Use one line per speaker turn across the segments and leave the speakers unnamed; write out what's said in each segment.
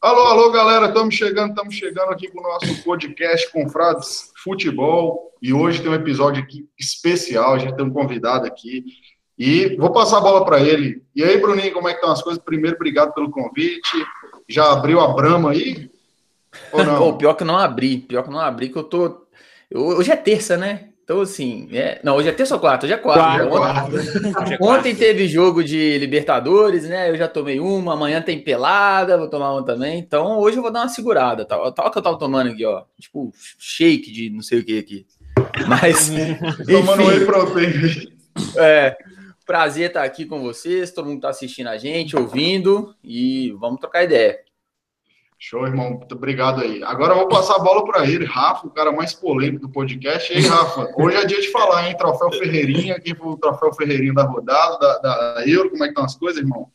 alô, alô, galera, estamos chegando, estamos chegando aqui com o nosso podcast Confrades Futebol e hoje tem um episódio aqui especial, a gente tem um convidado aqui e vou passar a bola para ele. E aí, Bruninho, como é que estão as coisas? Primeiro, obrigado pelo convite. Já abriu a Brama aí?
Ou não? Pior que não abri, pior que não abri, que eu tô. Hoje é terça, né? Então, assim, é... não, hoje é terça ou quarta? Hoje é quarta. Quarta, ontem, quarta. ontem teve jogo de Libertadores, né? Eu já tomei uma, amanhã tem pelada, vou tomar uma também. Então, hoje eu vou dar uma segurada. Tal, tal que eu tava tomando aqui, ó. Tipo, shake de não sei o que aqui. Mas.
Tomando whey protein.
É. Prazer estar aqui com vocês, todo mundo está assistindo a gente, ouvindo e vamos trocar ideia.
Show, irmão. Muito obrigado aí. Agora eu vou passar a bola para ele, Rafa, o cara mais polêmico do podcast. E aí, Rafa, hoje é dia de falar, hein? Troféu Ferreirinha, aqui foi o troféu Ferreirinha da rodada, da, da Euro. Como é que estão as coisas, irmão?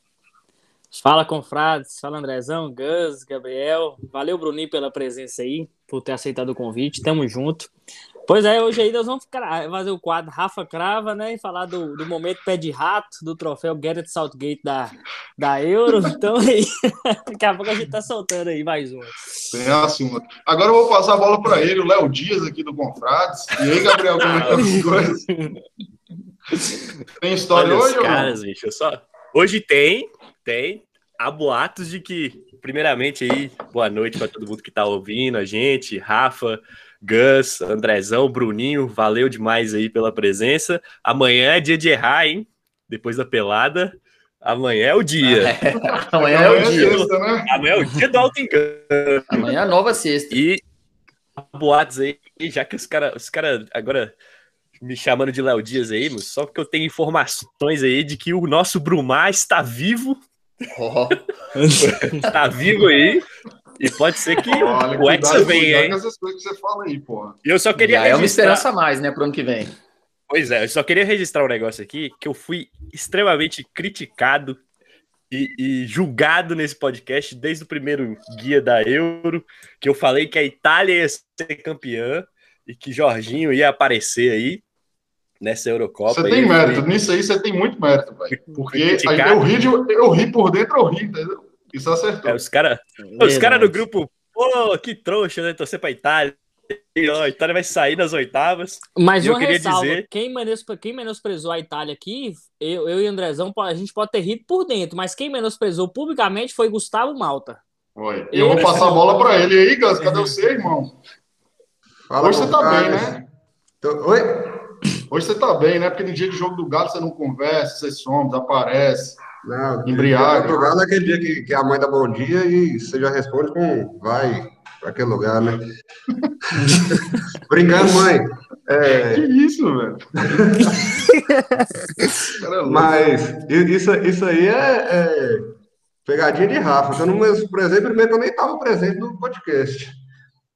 Fala, confrades. Fala, Andrezão, Gus, Gabriel. Valeu, Bruninho, pela presença aí, por ter aceitado o convite. Tamo junto. Pois é, hoje aí nós vamos fazer o quadro Rafa Crava, né? E falar do, do momento pé de rato, do troféu Garrett Southgate da, da Euro. Então aí, daqui a pouco a gente tá soltando aí mais uma.
Tem assim, Agora eu vou passar a bola para ele, o Léo Dias aqui do Confrades. E aí, Gabriel, como é que tá as coisas? Tem história Olha hoje?
Caras, ou bicho, só... Hoje tem, tem. Há boatos de que, primeiramente aí, boa noite para todo mundo que tá ouvindo a gente, Rafa. Gus, Andrezão, Bruninho, valeu demais aí pela presença. Amanhã é dia de errar, hein? Depois da pelada. Amanhã é o dia. É,
amanhã é o dia.
Sexta, né? Amanhã é o dia do alto engano.
Amanhã é a nova sexta.
E boatos aí, já que os caras os cara agora me chamando de Léo Dias aí, só porque eu tenho informações aí de que o nosso Brumar está vivo. Oh. está vivo aí. E pode ser que Olha, o Hexa venha, hein?
essas coisas que você fala aí, porra.
E eu só queria
Já registrar... É uma esperança a mais, né, pro ano que vem.
Pois é, eu só queria registrar um negócio aqui, que eu fui extremamente criticado e, e, julgado nesse podcast desde o primeiro guia da Euro, que eu falei que a Itália ia ser campeã e que Jorginho ia aparecer aí nessa Eurocopa.
Você tem mérito, nisso aí você tem muito mérito, velho. Porque eu ri, de, eu ri por dentro, eu ri, entendeu? Isso acertou.
É, os caras os cara no grupo, pô, que trouxa, né? Torcer pra Itália. E, a Itália vai sair nas oitavas.
Mas eu queria ressalva, dizer... quem, menosprezou, quem menosprezou a Itália aqui, eu, eu e o Andrezão, a gente pode ter rido por dentro, mas quem menosprezou publicamente foi Gustavo Malta.
Foi. Eu, eu vou passar a bola para ele aí, Gus. Cadê você, irmão? Fala Hoje você tá bem, né? Tô... Oi? Hoje você tá bem, né? Porque no dia de jogo do Galo você não conversa, você some, desaparece.
Não, embriague. Jogar naquele dia que, que a mãe dá bom dia e você já responde com vai para aquele lugar, né? Brincando, mãe.
É... Que isso, velho?
É Mas isso, isso aí é, é, pegadinha de Rafa. Eu não por exemplo, primeiro eu nem estava presente no podcast.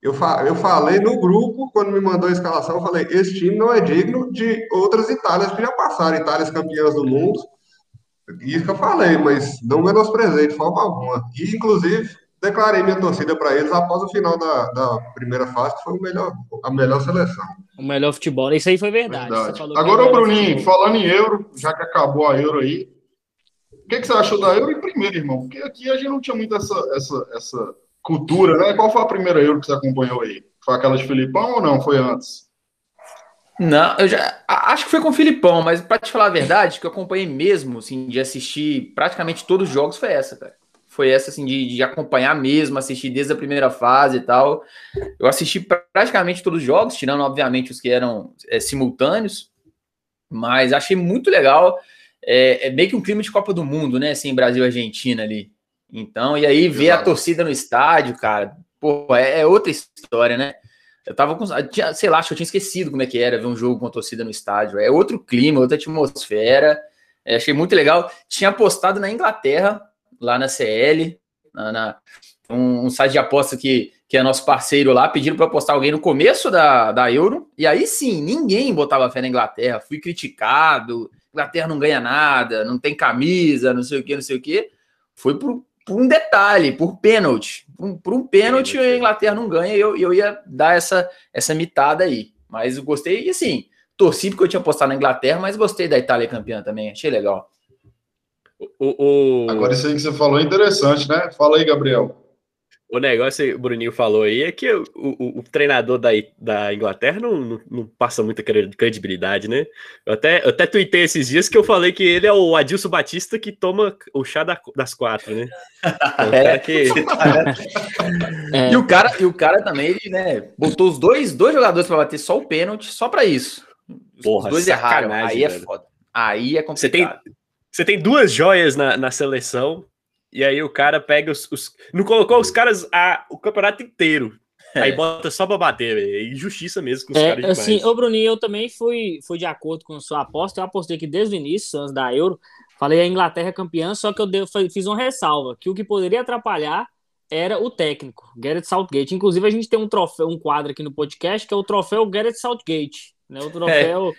Eu, fa eu falei no grupo, quando me mandou a escalação, eu falei: esse time não é digno de outras Itálias que já passaram, Itálias campeãs do mundo isso que eu falei, mas não menosprezei de forma alguma. E, inclusive, declarei minha torcida para eles após o final da, da primeira fase, que foi o melhor, a melhor seleção.
O melhor futebol. Isso aí foi verdade.
verdade. Agora, o Bruninho, falando em euro, já que acabou a euro aí, o que, que, você achou da euro em primeiro, irmão? Porque aqui a gente não tinha muito essa, essa, essa cultura, né? Qual foi a primeira euro que você acompanhou aí? Foi aquela de Filipão ou não? Foi antes?
Não, eu já acho que foi com o Filipão, mas para te falar a verdade, que eu acompanhei mesmo, assim, de assistir praticamente todos os jogos foi essa, cara. Foi essa, assim, de, de acompanhar mesmo, assistir desde a primeira fase e tal. Eu assisti praticamente todos os jogos, tirando, obviamente, os que eram é, simultâneos, mas achei muito legal. É, é, meio que um clima de Copa do Mundo, né? Assim, Brasil e Argentina ali. Então, e aí ver a torcida no estádio, cara, pô, é, é outra história, né? Eu tava com. Tinha, sei lá, acho que eu tinha esquecido como é que era ver um jogo com torcida no estádio. É outro clima, outra atmosfera. É, achei muito legal. Tinha apostado na Inglaterra, lá na CL, na, na um, um, site de aposta que, que é nosso parceiro lá, pediram para apostar alguém no começo da, da Euro. E aí sim, ninguém botava fé na Inglaterra. Fui criticado. Inglaterra não ganha nada, não tem camisa, não sei o que, não sei o que. Foi pro, por um detalhe, por pênalti. Por, por um pênalti, a Inglaterra não ganha e eu, eu ia dar essa, essa mitada aí. Mas eu gostei, e assim, torci porque eu tinha apostado na Inglaterra, mas gostei da Itália campeã também, achei legal.
O,
o... Agora, isso aí que você falou é interessante, né? Fala aí, Gabriel.
O negócio que o Bruninho falou aí é que o, o, o treinador da, da Inglaterra não, não, não, passa muita credibilidade, né? Eu até, eu até tuitei esses dias que eu falei que ele é o Adilson Batista que toma o chá da, das quatro, né?
É, que... é. E, o cara, e o cara também, ele, né, botou os dois, dois jogadores para bater só o pênalti, só para isso.
Porra, os dois erraram.
Aí é foda. Aí é complicado.
Você tem, você tem duas joias na, na seleção e aí o cara pega os. os não colocou os caras a, o campeonato inteiro. É. Aí bota só pra bater, É injustiça mesmo com os é, caras
assim, Ô, Bruninho, eu também fui, fui de acordo com a sua aposta. Eu apostei que desde o início, antes da Euro, falei a Inglaterra campeã, só que eu dei, fiz uma ressalva, que o que poderia atrapalhar era o técnico, Gareth Southgate. Inclusive, a gente tem um troféu, um quadro aqui no podcast, que é o troféu Gareth Southgate. Né? O troféu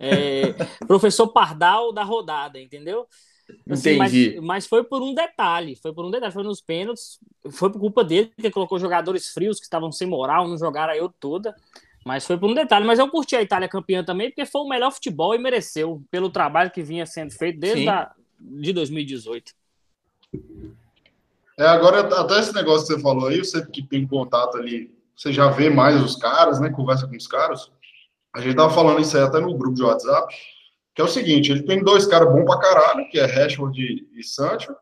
é. É, professor Pardal da rodada, entendeu?
Assim, Entendi.
Mas, mas, foi por um detalhe, foi por um detalhe, foi nos pênaltis, foi por culpa dele que colocou jogadores frios que estavam sem moral, não jogaram a eu toda. Mas foi por um detalhe. Mas eu curti a Itália campeã também, porque foi o melhor futebol e mereceu, pelo trabalho que vinha sendo feito desde a, de 2018.
É, agora, até esse negócio que você falou aí, você que tem contato ali, você já vê mais os caras, né? Conversa com os caras. A gente tava falando isso aí até no grupo de WhatsApp que é o seguinte, ele tem dois caras bons pra caralho, que é Rashford e, Sancho,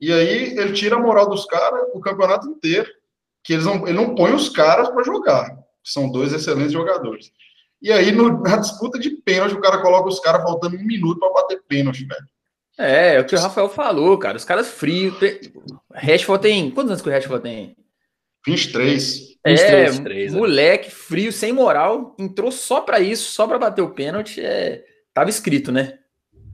e aí ele tira a moral dos caras o campeonato inteiro, que eles não, ele não põe os caras para jogar, são dois excelentes jogadores. E aí, no, na disputa de pênalti, o cara coloca os caras faltando um minuto para bater pênalti, velho.
É, é o que o Rafael falou, cara. Os caras frios. Rashford tem. Quantos anos que o Rashford tem?
23.
É, 23, 23, moleque frio, sem moral, entrou só para isso, só para bater o pênalti. É, Tava escrito, né?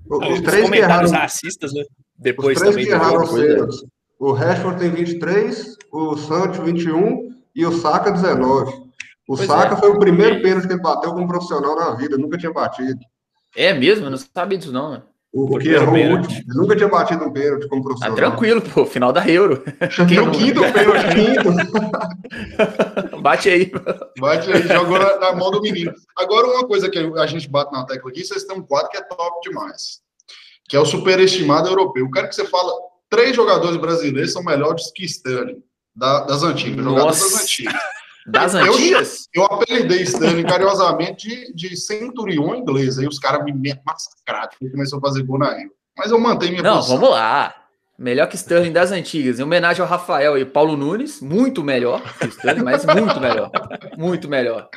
Os, os três comentários erraram, racistas, né? Depois
os três também. Que erraram cenas. O Rashford tem 23, o Santos 21 e o Saka 19. O pois Saka é. foi o primeiro pênalti que ele bateu como profissional na vida, nunca tinha batido.
É mesmo? Eu não sabia disso, não. Né?
O, que errou o último. Nunca tinha batido um pênalti como ah, profissional.
Ah, tranquilo, pô. Final da Euro.
Quem no quinto pênalti, quinto.
Bate aí.
Bate aí, jogou na, na, mão do menino. Agora, uma coisa que a gente bate na tecla aqui, vocês têm um quadro que é top demais. Que é o superestimado europeu. Eu quero que você fala, três jogadores brasileiros são melhores que Sterling, da, das antigas. Jogadores das antigas.
Das antigas?
Eu, eu apelidei Stanley carinhosamente de, de centurião inglês. Aí os caras me massacraram, porque começou a fazer gol na Euro. Mas eu mantenho minha
Não, posição. vamos lá. Melhor que Sterling das antigas. Em homenagem ao Rafael e Paulo Nunes, muito melhor que Sterling, mas muito melhor. Muito melhor.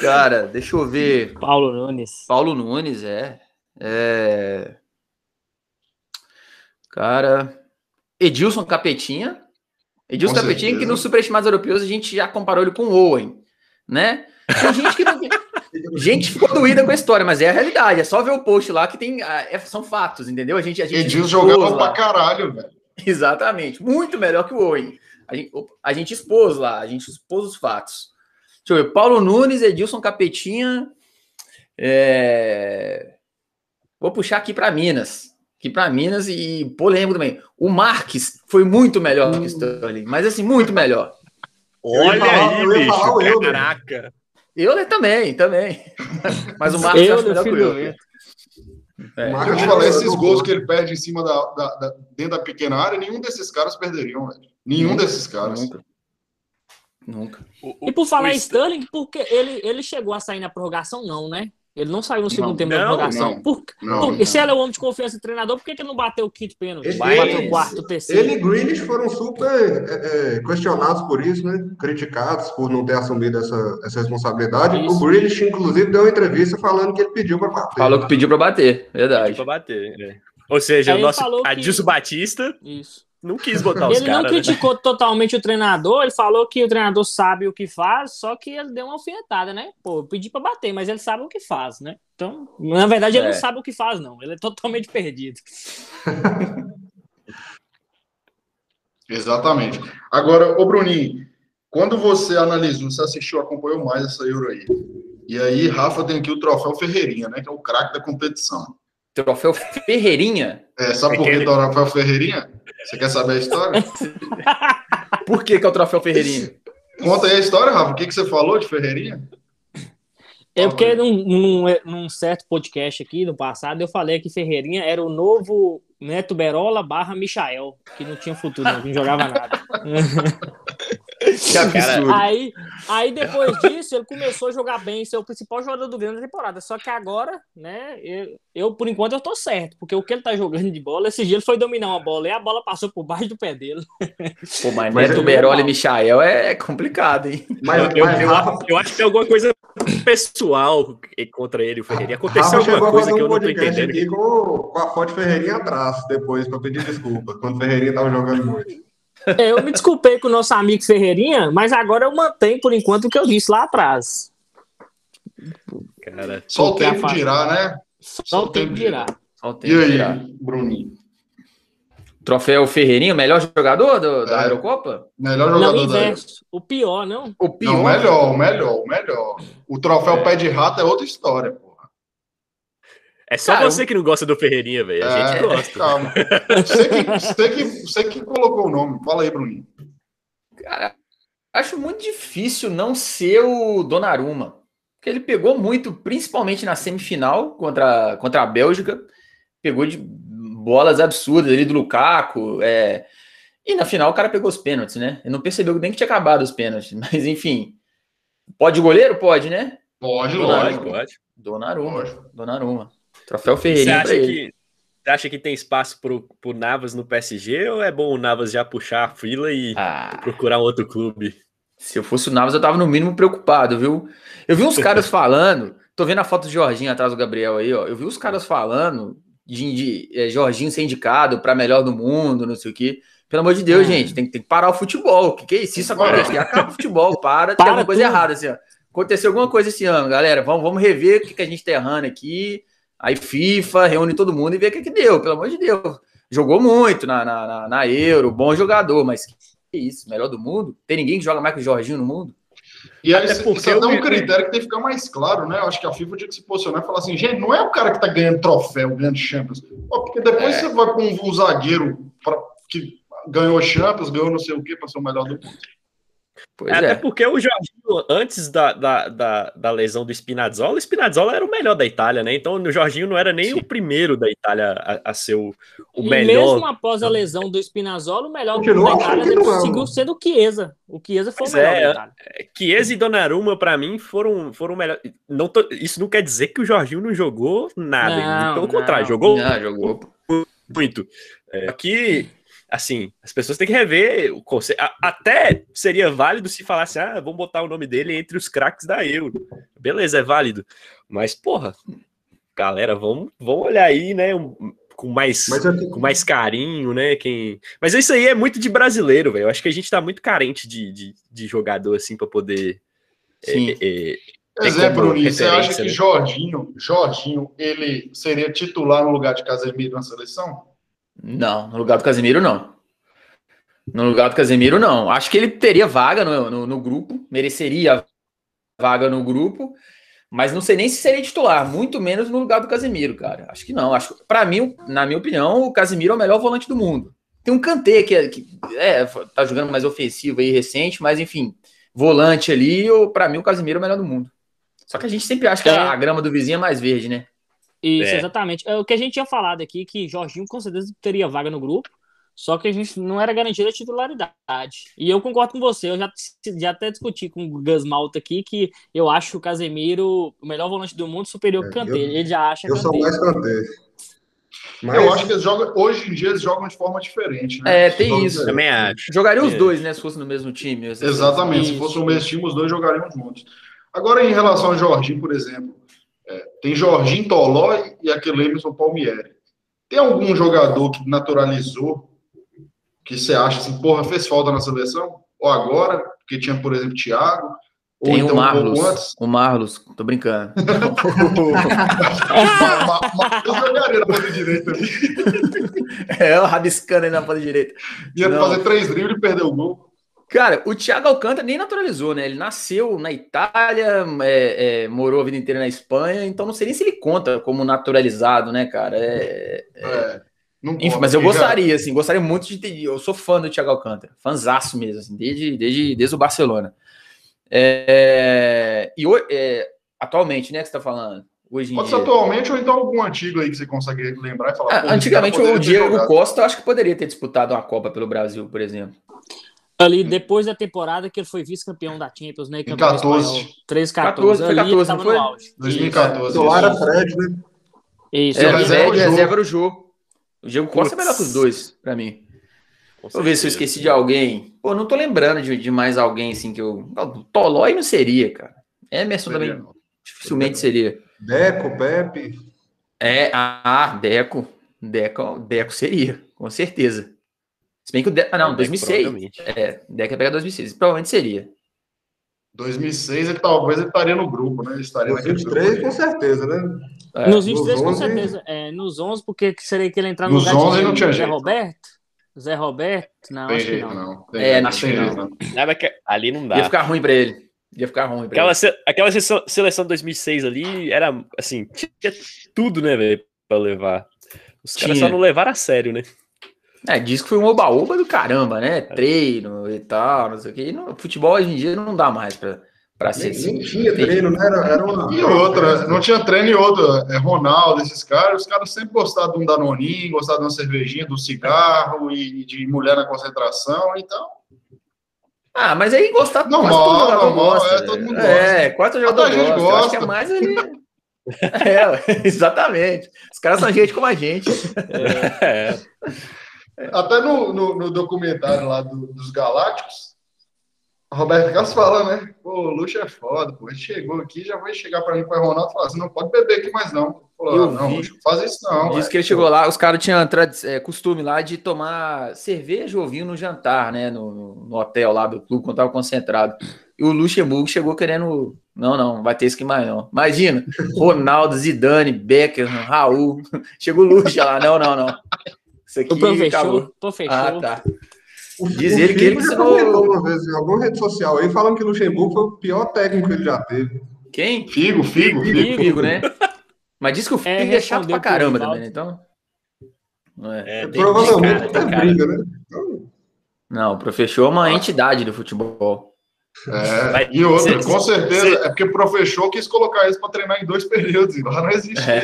Cara, deixa eu ver.
Paulo Nunes.
Paulo Nunes, é. É. Cara. Edilson Capetinha. Edilson Capetinha, que nos superestimados europeus a gente já comparou ele com o Owen, né? Tem gente que não... gente ficou doída com a história, mas é a realidade. É só ver o post lá que tem. Ah, é, são fatos, entendeu? A gente. A gente
Edilson jogava pra caralho, velho.
Exatamente. Muito melhor que o Owen. A gente, a gente expôs lá, a gente expôs os fatos. Deixa eu ver. Paulo Nunes, Edilson Capetinha. É... Vou puxar aqui para Minas que para Minas e polêmico também. O Marques foi muito melhor hum. que o Sterling, mas assim, muito melhor.
Olha falar, aí, bicho, caraca.
Eu também, também. Mas o Marques eu, melhor que eu. É.
Eu te falei, esses gols que ele perde em cima da, da, da, dentro da pequena área, nenhum desses caras perderiam, velho. Nenhum nunca, desses caras.
Nunca. Nunca.
E por falar em Sterling, porque ele, ele chegou a sair na prorrogação, não, né? Ele não saiu no segundo não, tempo da prorrogação.
Não,
por,
não,
por, se ele é o homem de confiança do treinador, por que, que ele não bateu o quinto pênalti? Ele, bateu o quarto, o terceiro?
Ele e Greenish foram super é, é, questionados por isso, né? Criticados por não ter assumido essa, essa responsabilidade. Isso. O Greenish, inclusive, deu uma entrevista falando que ele pediu para bater.
Falou que pediu para bater, verdade. Pediu
para bater, é. Ou seja, o nosso Adilson que... Batista.
Isso
não quis botar os
Ele cara, não né? criticou né? totalmente o treinador, ele falou que o treinador sabe o que faz, só que ele deu uma alfinetada, né? Pô, pedi para bater, mas ele sabe o que faz, né? Então, na verdade, ele é. não sabe o que faz, não. Ele é totalmente perdido.
Exatamente. Agora, ô Bruninho, quando você analisou, você assistiu, acompanhou mais essa Euro aí. E aí, Rafa tem aqui o troféu Ferreirinha, né? Que é o craque da competição.
Troféu Ferreirinha?
É, sabe por que o troféu Ferreirinha? Você quer saber a história?
por que, que é o troféu Ferreirinha?
Conta aí a história, Rafa. O que, que você falou de Ferreirinha?
É porque num, num, num, certo podcast aqui no passado eu falei que Ferreirinha era o novo Neto Berola barra Michael, que não tinha futuro, não jogava nada.
Que absurdo.
Aí, aí depois disso, ele começou a jogar bem, ser o principal jogador do Grêmio da temporada. Só que agora, né, eu, eu, por enquanto eu tô certo, porque o que ele tá jogando de bola, esse dia ele foi dominar uma bola e a bola passou por baixo do pé dele.
Pô, mas, mas Neto Berola e Michael é complicado, hein?
Mas, eu, mas, eu, Rafa... eu, acho que tem alguma coisa pessoal contra ele, o Ferreirinha. Aconteceu Rafa alguma coisa que eu não tô entendendo.
Com, com a foto Ferreirinha atrás, depois, pra pedir desculpa, quando o Ferreirinha tava jogando muito.
É, eu me desculpei com o nosso amigo Ferreirinha, mas agora eu mantenho por enquanto o que eu disse lá atrás.
Cara, só o tempo dirá, né?
Só, só o tempo dirá.
Só o tempo e aí, dirá. Bruninho?
Troféu Ferreirinha, melhor jogador do, da é. Aerocopa?
Melhor jogador
não, inverso. O pior, não?
O pior. Não, melhor, o melhor, o melhor. O troféu é. pé de rato é outra história.
É só Cara, você que não gosta do Ferreirinha, velho. A é, gente gosta.
Calma. Você que, você, que, você que colocou o nome. Fala aí, Bruninho.
Cara, acho muito difícil não ser o Donnarumma. Porque ele pegou muito, principalmente na semifinal contra, contra a Bélgica. Pegou de bolas absurdas ali do Lukaku. É... E na final o cara pegou os pênaltis, né? Ele não percebeu nem que tinha acabado os pênaltis. Mas enfim. Pode goleiro? Pode, né?
Pode, pode.
pode. Donnarumma. Donnarumma. Troféu Ferreirinha
você acha que Você acha que tem espaço pro, pro Navas no PSG ou é bom o Navas já puxar a fila e ah, procurar um outro clube?
Se eu fosse o Navas, eu tava no mínimo preocupado, viu? Eu vi uns caras falando, tô vendo a foto de Jorginho atrás do Gabriel aí, ó. Eu vi os caras falando de, de é, Jorginho ser indicado para melhor do mundo, não sei o quê. Pelo amor de Deus, hum. gente, tem, tem, que parar o futebol. O que, que é isso? Isso acontece, acaba o futebol, para, para tem alguma coisa tudo. errada, assim, ó. Aconteceu alguma coisa esse ano, galera. Vamos, vamos rever o que, que a gente tá errando aqui. Aí FIFA reúne todo mundo e vê o que, que deu, pelo amor de Deus. Jogou muito na, na, na Euro, bom jogador, mas que isso, melhor do mundo? Tem ninguém que joga mais que o Jorginho no mundo?
E aí, é porque isso dá um critério que tem que ficar mais claro, né? Eu acho que a FIFA tinha que se posicionar e falar assim, gente, não é o cara que tá ganhando troféu, ganhando Champions. Pô, porque depois é. você vai com um zagueiro pra, que ganhou Champions, ganhou não sei o quê para ser o melhor do mundo.
Pois Até é. porque o Jorginho, antes da, da, da, da, lesão do Spinazzola, o Spinazzola era o melhor da Itália, né? Então o Jorginho não era nem Sim. o primeiro da Itália a, a ser o, o melhor.
mesmo após a lesão do Spinazzola, o melhor do da Itália seguiu sendo o Chiesa. O Chiesa foi pois o melhor é, da Itália.
É, Chiesa e Donnarumma, para mim, foram, foram melhor. Não tô, isso não quer dizer que o Jorginho não jogou nada. Não, pelo não, contrário, jogou,
não, jogou
muito. É, aqui assim, as pessoas têm que rever o conceito. Até seria válido se falasse, ah, vamos botar o nome dele entre os craques da Euro. Beleza, é válido. Mas, porra, galera, vamos, vamos olhar aí, né? Um, com mais, tenho... com mais carinho, né? Quem... Mas isso aí é muito de brasileiro, velho. Eu acho que a gente tá muito carente de, de, de jogador assim para poder.
Sim. É, é, Pois é, Bruninho, você acha que né? Jorginho, Jorginho, ele seria titular no lugar de Casemiro na seleção?
Não, no lugar do Casemiro, não. No lugar do Casemiro, não. Acho que ele teria vaga no, no, no grupo, mereceria vaga no grupo, mas não sei nem se seria titular, muito menos no lugar do Casemiro, cara. Acho que não. Acho para mim, na minha opinião, o Casemiro é o melhor volante do mundo. Tem um Kanté que, é, que é, tá jogando mais ofensivo aí recente, mas enfim, volante ali, para mim o Casemiro é o melhor do mundo. Só que a gente sempre acha que é. a grama do vizinho é mais verde, né?
Isso, é. exatamente. É o que a gente tinha falado aqui, que Jorginho com certeza teria vaga no grupo, só que a gente não era garantida a titularidade. E eu concordo com você, eu já, já até discuti com o Gus Malta aqui que eu acho o Casemiro o melhor volante do mundo superior é, que o Kanté. Ele já acha
Eu Kanté. sou mais Kanté.
Mas... Eu acho que eles jogam, hoje em dia eles jogam de forma diferente, né?
É, tem isso.
Também acho.
Jogariam os dois, né? Se fosse no mesmo time.
Exatamente, se fosse no mesmo time, os dois jogariam juntos. Agora, em relação ao Jorginho, por exemplo, é, tem Jorginho Toló e aquele Emerson Palmieri. Tem algum jogador que naturalizou que você acha assim, porra, fez falta na seleção? Ou agora, porque tinha, por exemplo, Thiago,
tem então, o Marlos. Um o Marlos, tô brincando.
Marlos jogaria na ponta direita.
É, o rabiscando aí na ponta direita.
Ia Não. fazer três dribles e perder o gol.
Cara, o Thiago Alcântara nem naturalizou, né? Ele nasceu na Itália, é, é, morou a vida inteira na Espanha, então não sei nem se ele conta como naturalizado, né, cara? É, é... é Enfim, mas eu gostaria, já... assim, gostaria muito de ter. Eu sou fã do Thiago Alcântara, fãzaço mesmo, assim, desde, desde, desde o Barcelona. É, e atualmente, né, que você tá falando? Hoje em
Pode
dia.
ser atualmente ou então algum antigo aí que você consegue lembrar e falar.
Ah,
"Pô, esse
antigamente o Diego
jogado."
Costa, eu acho que poderia ter disputado uma Copa pelo Brasil, por exemplo.
Ali, depois da temporada que ele foi vice-campeão da Champions, né? campeão
14.
espanhol. 13,
14,
14.
foi
ali
14,
ele tava
não foi?
no auge.
2014.
Então lá era
isso.
Fred, né?
Isso.
É,
o
o
ali-
reserva
era o jogo. O Diego Costa é melhor que os dois, pra mim.
Com
Vou ver se eu esqueci de alguém. Pô, não tô lembrando de, de mais alguém assim que eu. Não, Tolói não seria, cara. Emerson
Seria,
também dificilmente seria.
Deco, Pepe.
É, ah, Deco. Deco, Deco seria, com certeza. Se bem que o Deco. Ah, não,
Deco,
2006.
provavelmente.
É, Deco ia pegar 2006. Provavelmente seria.
2006 ele talvez ele estaria no grupo, né? Ele estaria
Nos
naquele
23,
grupo.
com certeza, né?
É.
Nos 23, com
Nos 11.
certeza. É, nos 11, porque seria que ele entrar no
Nos
lugar
11
de
não tinha
Zé
jeito.
Roberto? Zé Roberto? Não,
Tem
acho que
jeito,
não.
não. Tem
É, acho que não.
Nada que ali não dá.
Ia ficar ruim pra ele. Ia ficar ruim pra
Aquela,
ele.
se- aquela seleção, de 2006 ali era, assim, tinha tudo, né, velho, pra levar. Os caras só não levaram a sério, né?
É, diz que foi um oba-oba do caramba, né? Treino e tal, não sei o quê. E no futebol hoje em dia não dá mais pra, pra ser
Nem,
assim.
nem tinha treino, né? Era, era uma.
E outra, não tinha treino e outra. É Ronaldo, esses caras, os caras sempre gostaram de um Danoninho, gostaram de uma cervejinha, do cigarro e de mulher na concentração, então.
Ah, mas aí gostar
Normal,
todo jogador
normal,
gosta.
é, todo mundo
É, quase todo jogador
Até a gente
gosta. Eu Acho que
gosta.
é mais ali. É, exatamente. Os caras são gente como a gente.
É.
Até no, no, no documentário lá do- dos Galácticos, Roberto Carlos fala, né? Pô, o Luxo é foda, pô. Ele chegou aqui, já vai chegar pra mim, para Ronaldo, e falar assim: não pode beber aqui mais não. Falou,
Eu
ah, não. Luxo, faz isso não.
Diz que ele chegou lá, os caras tinham é, costume lá de tomar cerveja ou vinho no jantar, né? No, no- hotel lá do clube, quando tava concentrado. E o Luxemburgo chegou querendo. Não, não, não vai ter isso aqui mais, não. Imagina, Ronaldo, Zidane, Becker, Raul. Chegou o Luxo lá. Não, não, não. Isso aqui
O professor,
acabou.
professor.
Ah, tá.
O,
Diz
o
ele que ele ensinou-
uma vez em alguma rede social aí, falando que o Luxemburgo foi o pior técnico que ele já teve.
Quem?
Figo, figo, figo.
Figo, Figo, né? Mas diz que o Figo
É,
é, chato pra caramba também, né? Então. É.
É,
Provavelmente
cara,
até
tem cara.
briga, né? Então,
não, o professor é uma entidade do futebol.
É, e outra, com certeza, é porque o professor quis colocar eles para treinar em dois períodos, e lá não existe
É.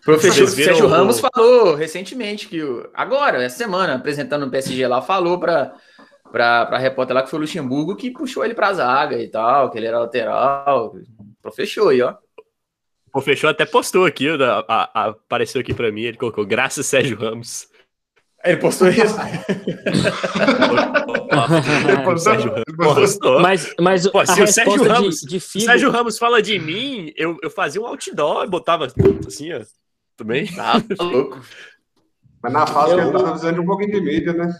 O professor Sérgio Ramos falou recentemente que o- agora, essa semana, apresentando no PSG lá, falou para para a repórter lá que foi o Luxemburgo que puxou ele pra zaga e tal, que ele era lateral. Professor aí, ó.
O Fechou até postou aqui, a- a- apareceu aqui pra mim, ele colocou, graças Sérgio Ramos.
Ele postou isso.
Ele postou- ele postou-.
Mas, mas
Pô,
a
se o Sérgio
resposta
Ramos-
de, de Figo...
Sérgio Ramos fala de mim, eu, eu fazia um outdoor e botava assim, ó. Também.
Tá louco.
Mas na fase
Eu-
que ele tava precisando de um pouquinho de mídia, né?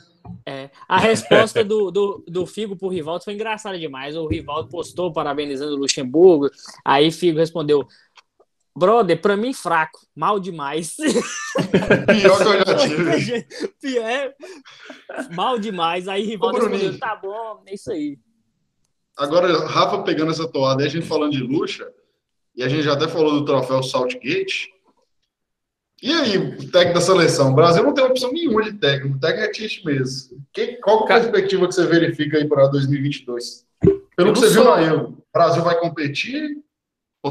É, a resposta do, do, do Figo pro Rivaldo foi engraçada demais. O Rivaldo postou parabenizando o Luxemburgo. Aí Figo respondeu: Brother, pra mim fraco, mal demais.
Pior que eu já tive.
Pior, é, mal demais. Aí Rivaldo respondeu: Tá bom, é isso aí.
Agora, Rafa pegando essa toada aí, a gente falando de luxa, e a gente já até falou do troféu Saltgate. E aí, o técnico da seleção? O Brasil não tem opção nenhuma de técnico. O técnico é Tite mesmo. Que, qual a
Cara-
perspectiva que você verifica aí para 2022? Pelo
Eu
que você viu
sou-
na Euro, o Brasil vai competir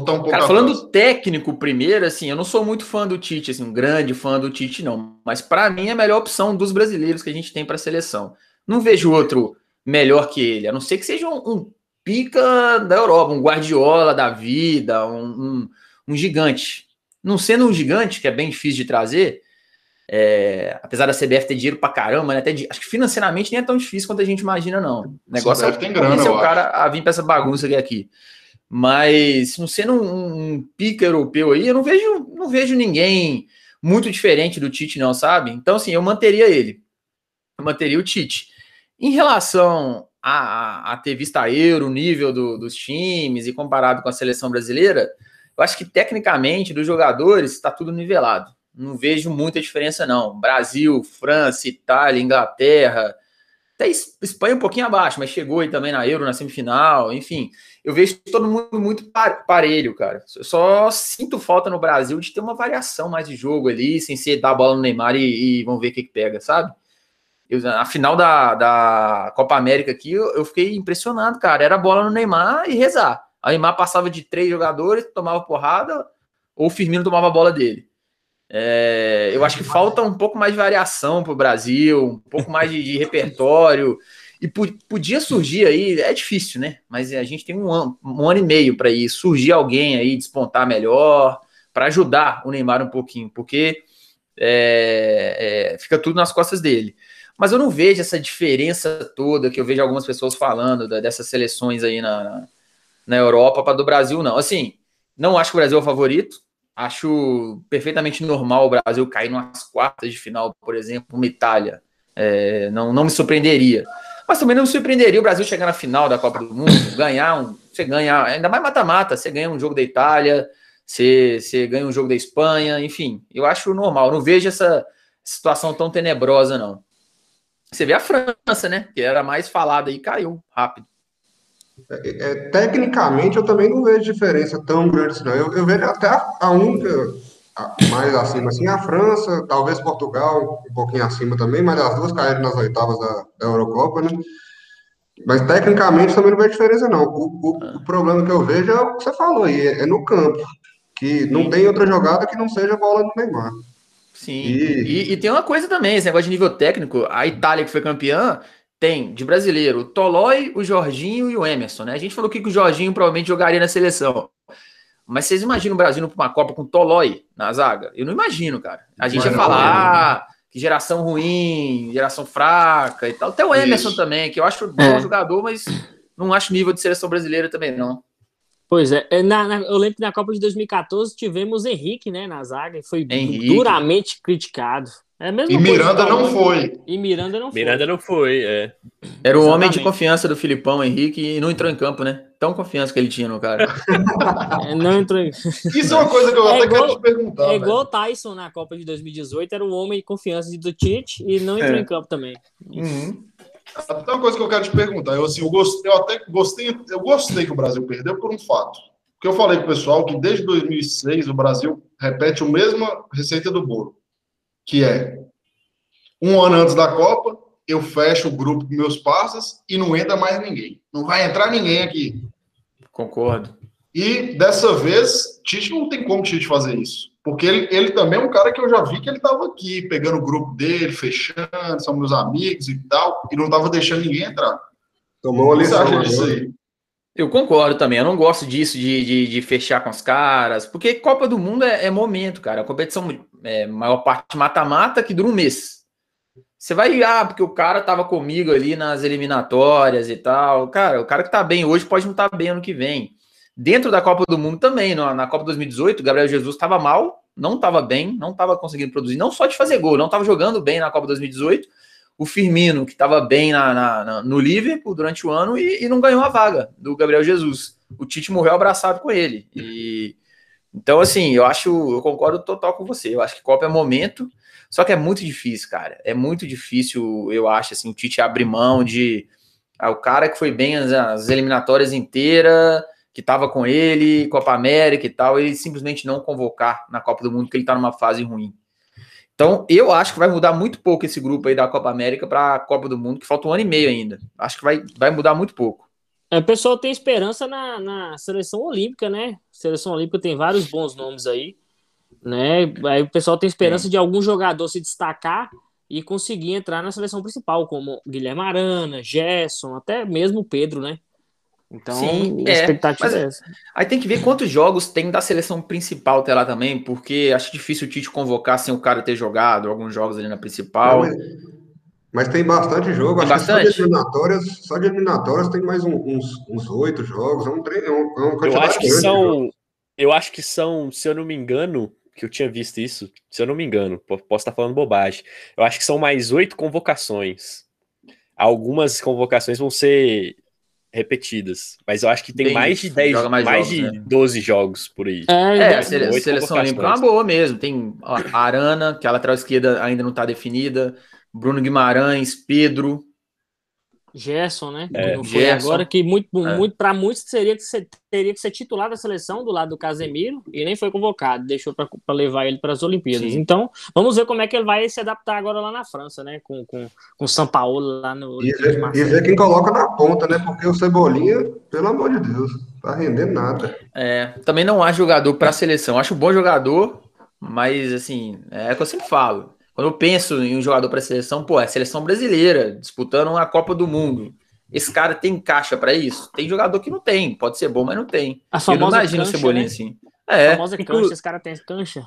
tá um pouco
Cara, falando do técnico primeiro, assim, eu não sou muito fã do Tite, assim, um grande fã do Tite, não. Mas pra mim é a melhor opção dos brasileiros que a gente tem pra seleção. Não vejo outro melhor que ele, a não ser que seja um, um pica da Europa, um Guardiola da vida, um, um, um gigante. Não sendo um gigante, que é bem difícil de trazer, é, apesar da CBF ter dinheiro pra caramba, né, até acho que financeiramente nem é tão difícil quanto a gente imagina, não. O negócio é
CBF tem grana, eu
o cara a vir pra essa bagunça é aqui. Mas não sendo um, um pica europeu aí, eu não vejo, não vejo ninguém muito diferente do Tite, não, sabe? Então, assim, eu manteria ele. Eu manteria o Tite. Em relação a, a- ter visto a Euro, o nível do- dos times e comparado com a seleção brasileira, eu acho que tecnicamente dos jogadores está tudo nivelado. Não vejo muita diferença, não. Brasil, França, Itália, Inglaterra, até Es- Espanha um pouquinho abaixo, mas chegou aí também na Euro, na semifinal, enfim. Eu vejo todo mundo muito par- parelho, cara. Eu só sinto falta no Brasil de ter uma variação mais de jogo ali, sem ser dar a bola no Neymar e, e vamos ver o que, que pega, sabe? Eu, na final da, da Copa América aqui, eu, eu fiquei impressionado, cara. Era a bola no Neymar e rezar. O Neymar passava de três jogadores, tomava porrada, ou o Firmino tomava a bola dele. É, eu acho que falta um pouco mais de variação para o Brasil, um pouco mais de, de repertório. E podia surgir aí, é difícil, né? Mas a gente tem um ano, um ano e meio para ir surgir alguém aí, despontar melhor, para ajudar o Neymar um pouquinho, porque é, é, fica tudo nas costas dele. Mas eu não vejo essa diferença toda que eu vejo algumas pessoas falando da, dessas seleções aí na, na Europa para do Brasil, não. Assim, não acho que o Brasil é o favorito. Acho perfeitamente normal o Brasil cair nas quartas de final, por exemplo, uma Itália. É, não, não me surpreenderia. Mas também não me surpreenderia o Brasil chegar na final da Copa do Mundo, ganhar um. Você ganha, ainda mais mata-mata, você ganha um jogo da Itália, você, você ganha um jogo da Espanha, enfim, eu acho normal. Não vejo essa situação tão tenebrosa, não. Você vê a França, né? Que era mais falada e caiu rápido.
É, é, tecnicamente, eu também não vejo diferença tão grande assim, não. Eu, eu vejo até a, a única a, mais acima, assim, a França, talvez Portugal, um pouquinho acima também, mas as duas caíram nas oitavas da, da Eurocopa, né? Mas tecnicamente também não vejo diferença, não. O, o, o, problema que eu vejo é o que você falou aí, é, é no campo. Que não tem outra jogada que não seja bola do Neymar.
Sim. E... E, e... tem uma coisa também, esse negócio de nível técnico. A Itália, que foi campeã, tem de brasileiro o Tolói, o Jorginho e o Emerson, né? A gente falou que o Jorginho provavelmente jogaria na seleção. Mas vocês imaginam o Brasil para uma Copa com Tolói na zaga? Eu não imagino, cara. A gente Mas ia falar ah, que geração ruim, geração fraca e tal. Até o Emerson Isso. também, que eu acho bom é. jogador, mas não acho nível de seleção brasileira também, não.
Pois é, é, na, na, eu lembro que na Copa de 2014 tivemos Henrique, né, na zaga, e foi Henrique. duramente criticado.
É e Miranda não foi.
E Miranda não
foi. Miranda não foi, é.
Era o Exatamente. homem de confiança do Filipão Henrique e não entrou em campo, né? Tão confiança que ele tinha no cara.
é, não entrou em...
Isso é uma coisa que eu é até igual, quero te perguntar. É
igual o Tyson na Copa de 2018, era o homem de confiança do Tite e não entrou é. em campo também.
Uhum. Até uma coisa que eu quero te perguntar. Eu, assim, eu, gostei, eu até gostei, eu gostei que o Brasil perdeu por um fato. Porque eu falei pro pessoal que desde 2006 o Brasil repete a mesma receita do bolo, que é um ano antes da Copa, eu fecho o grupo com meus parceiros e não entra mais ninguém. Não vai entrar ninguém aqui.
Concordo.
E dessa vez, Tite não tem como Tite fazer isso. Porque ele, ele também é um cara que eu já vi que ele estava aqui, pegando o grupo dele, fechando, são meus amigos e tal, e não estava deixando ninguém entrar.
Tomou uma lição.
Você acha disso aí?
Eu concordo também, eu não gosto disso de, de, de fechar com os caras, porque Copa do Mundo é, é momento, cara. A competição é maior parte mata-mata que dura um mês. Você vai, ah, porque o cara tava comigo ali nas eliminatórias e tal. Cara, o cara que tá bem hoje pode não estar tá bem ano que vem. Dentro da Copa do Mundo também, na Copa 2018, o Gabriel Jesus estava mal, não estava bem, não estava conseguindo produzir, não só de fazer gol, não estava jogando bem na Copa 2018. O Firmino, que estava bem na, na, na, no Liverpool durante o ano e, e, não ganhou a vaga do Gabriel Jesus. O Tite morreu abraçado com ele. E, então, assim, eu acho, eu concordo total com você. Eu acho que Copa é momento, só que é muito difícil, cara. É muito difícil, eu acho, assim, o Tite abrir mão de. Ah, o cara que foi bem as, as eliminatórias inteiras que estava com ele, Copa América e tal, ele simplesmente não convocar na Copa do Mundo, porque ele está numa fase ruim. Então, eu acho que vai mudar muito pouco esse grupo aí da Copa América para a Copa do Mundo, que falta um ano e meio ainda. Acho que vai, vai mudar muito pouco.
É, o pessoal tem esperança na, na seleção olímpica, né? A seleção olímpica tem vários bons nomes aí, né? Aí o pessoal tem esperança é. de algum jogador se destacar e conseguir entrar na seleção principal, como Guilherme Arana, Gerson, até mesmo Pedro, né? Então, Sim, a é, expectativa é, é essa.
Aí tem que ver quantos jogos tem da seleção principal até lá também, porque acho difícil o Tite convocar sem o cara ter jogado alguns jogos ali na principal.
Mas, mas tem bastante jogo, tem acho bastante? que só de eliminatórias, só de eliminatórias tem mais um, uns oito jogos, é um treino, é um,
é eu acho que são, Eu acho que são, se eu não me engano, que eu tinha visto isso, se eu não me engano, posso estar falando bobagem. Eu acho que são mais oito convocações. Algumas convocações vão ser repetidas. Mas eu acho que tem Bem, mais de 10, mais, mais jogos, de né? 12 jogos por aí.
É, é a sele seleção olímpica é uma boa mesmo. Tem a Arana, que a lateral esquerda ainda não está definida, Bruno Guimarães, Pedro.
Gerson, né?
É,
foi
Gerson.
agora, que muito,
É.
muito, para muitos seria que ser, teria que ser titular da seleção do lado do Casemiro e nem foi convocado, deixou para levar ele para as Olimpíadas.
Sim.
Então, vamos ver como é que ele vai se adaptar agora lá na França, né? Com, com, com o São Paulo lá no
E ver, e ver quem coloca na ponta, né? Porque o Cebolinha, pelo amor de Deus, tá rendendo nada.
É, também não acho jogador para seleção. Acho um bom jogador, mas assim, é o que eu sempre falo. Quando eu penso em um jogador para seleção, pô, é a seleção brasileira, disputando uma Copa do Mundo. Esse cara tem caixa para isso? Tem jogador que não tem, pode ser bom, mas não tem.
A
Eu não imagino o
cancha,
Cebolinha
né?
assim.
A
É,
famosa
Inclu-
cancha, esse cara tem cancha.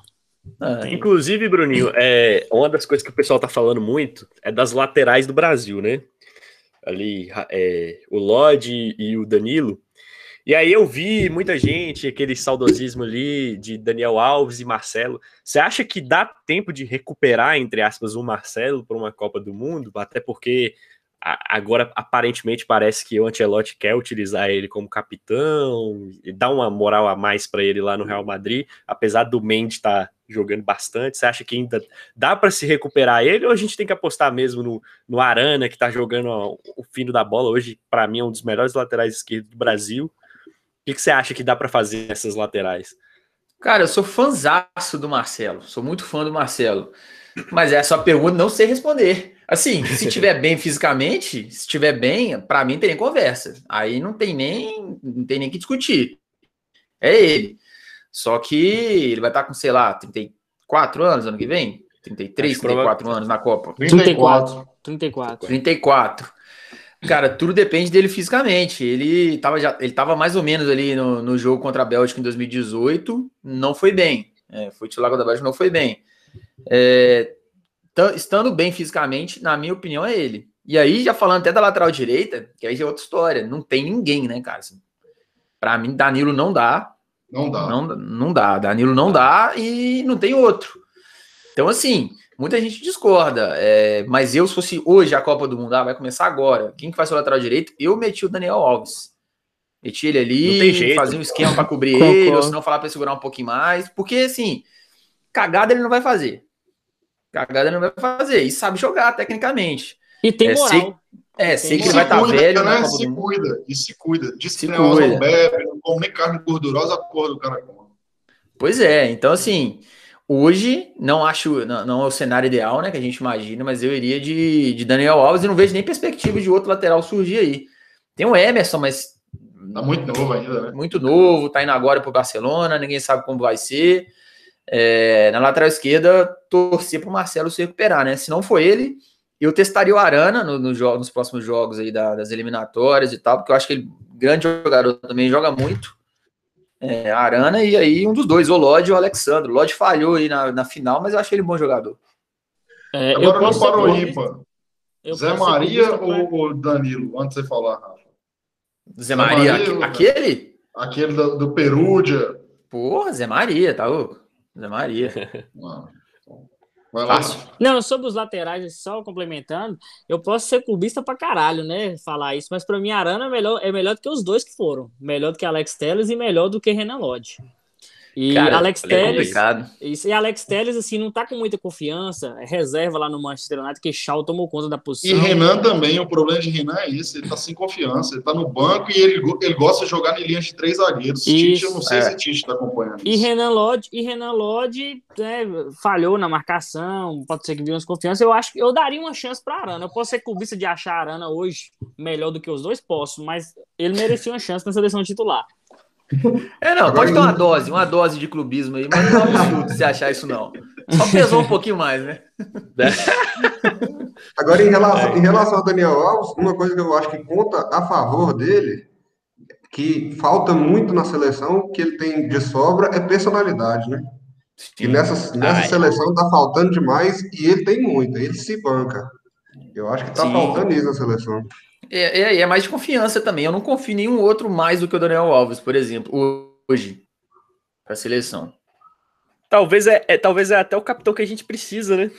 é.
Inclusive, Bruninho, é, uma das coisas que o pessoal tá falando muito é das laterais do Brasil, né? Ali, é, o Lodge e o Danilo. E aí eu vi muita gente, aquele saudosismo ali de Daniel Alves e Marcelo. Você acha que dá tempo de recuperar, entre aspas, o Marcelo para uma Copa do Mundo? Até porque agora aparentemente parece que o Ancelotti quer utilizar ele como capitão e dar uma moral a mais para ele lá no Real Madrid, apesar do Mendy estar jogando bastante. Você acha que ainda dá para se recuperar ele ou a gente tem que apostar mesmo no, no Arana, que está jogando ó, o fino da bola hoje, para mim é um dos melhores laterais esquerdos do Brasil? O que, que você acha que dá para fazer nessas laterais?
Cara, eu sou fãzaço do Marcelo. Sou muito fã do Marcelo. Mas essa pergunta não sei responder. Assim, se tiver bem fisicamente, se estiver bem, pra mim tem nem conversa. Aí não tem nem, não tem nem que discutir. É ele. Só que ele vai estar com, sei lá, 34 anos ano que vem? 33,
Acho prova-
34 anos na Copa.
34. 34.
34. Cara, tudo depende dele fisicamente. Ele tava, já, ele tava mais ou menos ali no, no jogo contra a Bélgica em 2018, não foi bem. É, foi titular contra a Bélgica, não foi bem. É, estando bem fisicamente, na minha opinião, é ele. E aí, já falando até da lateral direita, que aí já é outra história. Não tem ninguém, né, cara? Assim, pra mim, Danilo não dá.
Não dá.
Não, não dá. Danilo não dá e não tem outro. Então, assim, muita gente discorda. é, mas eu, se fosse hoje a Copa do Mundo, ah, vai começar agora. Quem que vai ser o lateral direito? Eu meti o Daniel Alves. Meti ele
Não tem
ali,
jeito.
fazia um esquema para cobrir ele, ou se não falar para segurar um pouquinho mais. Porque, assim, cagada ele não vai fazer. Cagada ele não vai fazer. E sabe jogar tecnicamente.
E tem
É,
moral.
sei- É, sei que
Se
ele vai estar
cuida,
velho
né? Se cuida. E se cuida. Diz que
Se cuida.
não bebe, não come nem carne gordurosa, a porra do cara come.
Pois é, então assim, hoje não acho, não, não é o cenário ideal, né, que a gente imagina, mas eu iria de, de Daniel Alves e não vejo nem perspectiva de outro lateral surgir aí. Tem o Emerson, mas
Tá muito novo ainda, né?
muito novo, tá indo agora pro Barcelona, ninguém sabe como vai ser. É, na lateral esquerda, torcer pro Marcelo se recuperar, né? Se não for ele, eu testaria o Arana no, no jogo, nos próximos jogos aí da- das eliminatórias e tal, porque eu acho que ele, grande jogador também, joga muito. É, Arana e aí um dos dois, o Lodge ou o Alexandre. O Lodge falhou aí na, na final, mas eu achei ele um bom jogador.
É, eu
Agora no
eu
Zé Maria ou, ou Danilo? Antes de você falar, Rafa.
Zé Maria,
Maria,
aque- aquele?
Aquele do, do Perúdia.
Porra, Zé Maria, tá louco? Zé Maria.
Ah, Vai lá.
Fácil.
Não, sobre os laterais, só complementando, eu posso ser clubista pra caralho, né? Falar isso, mas pra mim, Arana é melhor, é melhor do que os dois que foram. Melhor do que Alex Telles e melhor do que Renan Lodge. E
Cara,
Alex
é
Telles. e Alex Telles, assim, não tá com muita confiança. É reserva lá no Manchester United, que Shaw tomou conta da
E
posição.
Renan também, o problema de Renan é isso, ele tá sem confiança, ele tá no banco e ele, ele gosta de jogar em linhas de três zagueiros. Tite, eu não sei
é.
se Tite tá acompanhando
E
isso.
Renan Lodge, e Renan Lodge né, falhou na marcação, pode ser que viu desconfiança. Eu acho que eu daria uma chance para Arana. Eu posso ser clubista de achar a Arana hoje melhor do que os dois, posso, mas ele merecia uma chance na seleção titular.
É, não,
Agora
pode ter uma dose, uma dose de clubismo aí, mas não é um absurdo se achar isso não. Só pesou um pouquinho mais, né?
Agora, em
É.
relação, em relação ao Daniel Alves, uma coisa que eu acho que conta a favor dele, que falta muito na seleção, que ele tem de sobra, é personalidade, né? E nessa, nessa
Ai.
seleção tá faltando demais e ele tem muito, ele se banca. Eu acho que tá
Sim.
faltando isso na seleção.
É, é, é mais de confiança também. Eu não confio em nenhum outro mais do que o Daniel Alves, por exemplo, hoje, para a seleção.
Talvez é, é- talvez é até o capitão que a gente precisa, né?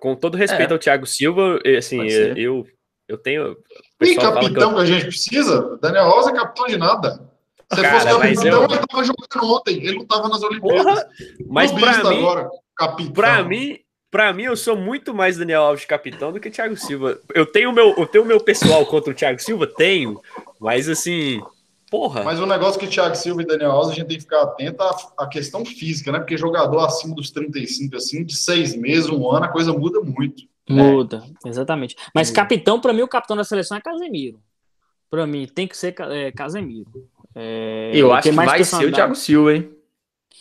Com todo respeito
É.
ao Thiago Silva, e, assim, eu, eu tenho. o
Tem
pessoal fala que eu-
capitão que, a gente precisa? Daniel Alves é capitão de nada. Se
Cara,
fosse
mas
capitão,
eu-
ele tava jogando ontem, ele não tava nas Olimpíadas.
Porra, mas pra mim,
agora, capitão.
pra mim, Pra mim, eu sou muito mais Daniel Alves capitão do que Thiago Silva. Eu tenho o meu, eu tenho o meu pessoal contra o Thiago Silva? Tenho. Mas assim, porra.
Mas o negócio que Thiago Silva e Daniel Alves, a gente tem que ficar atento à, à questão física, né? Porque jogador acima dos 35, assim, de seis meses, um ano, a coisa muda muito.
Muda, exatamente. Mas capitão, pra mim, o capitão da seleção é Casemiro. Pra mim, tem que ser é, Casemiro. É,
Eu acho que
mais
vai ser o. Thiago Silva, hein?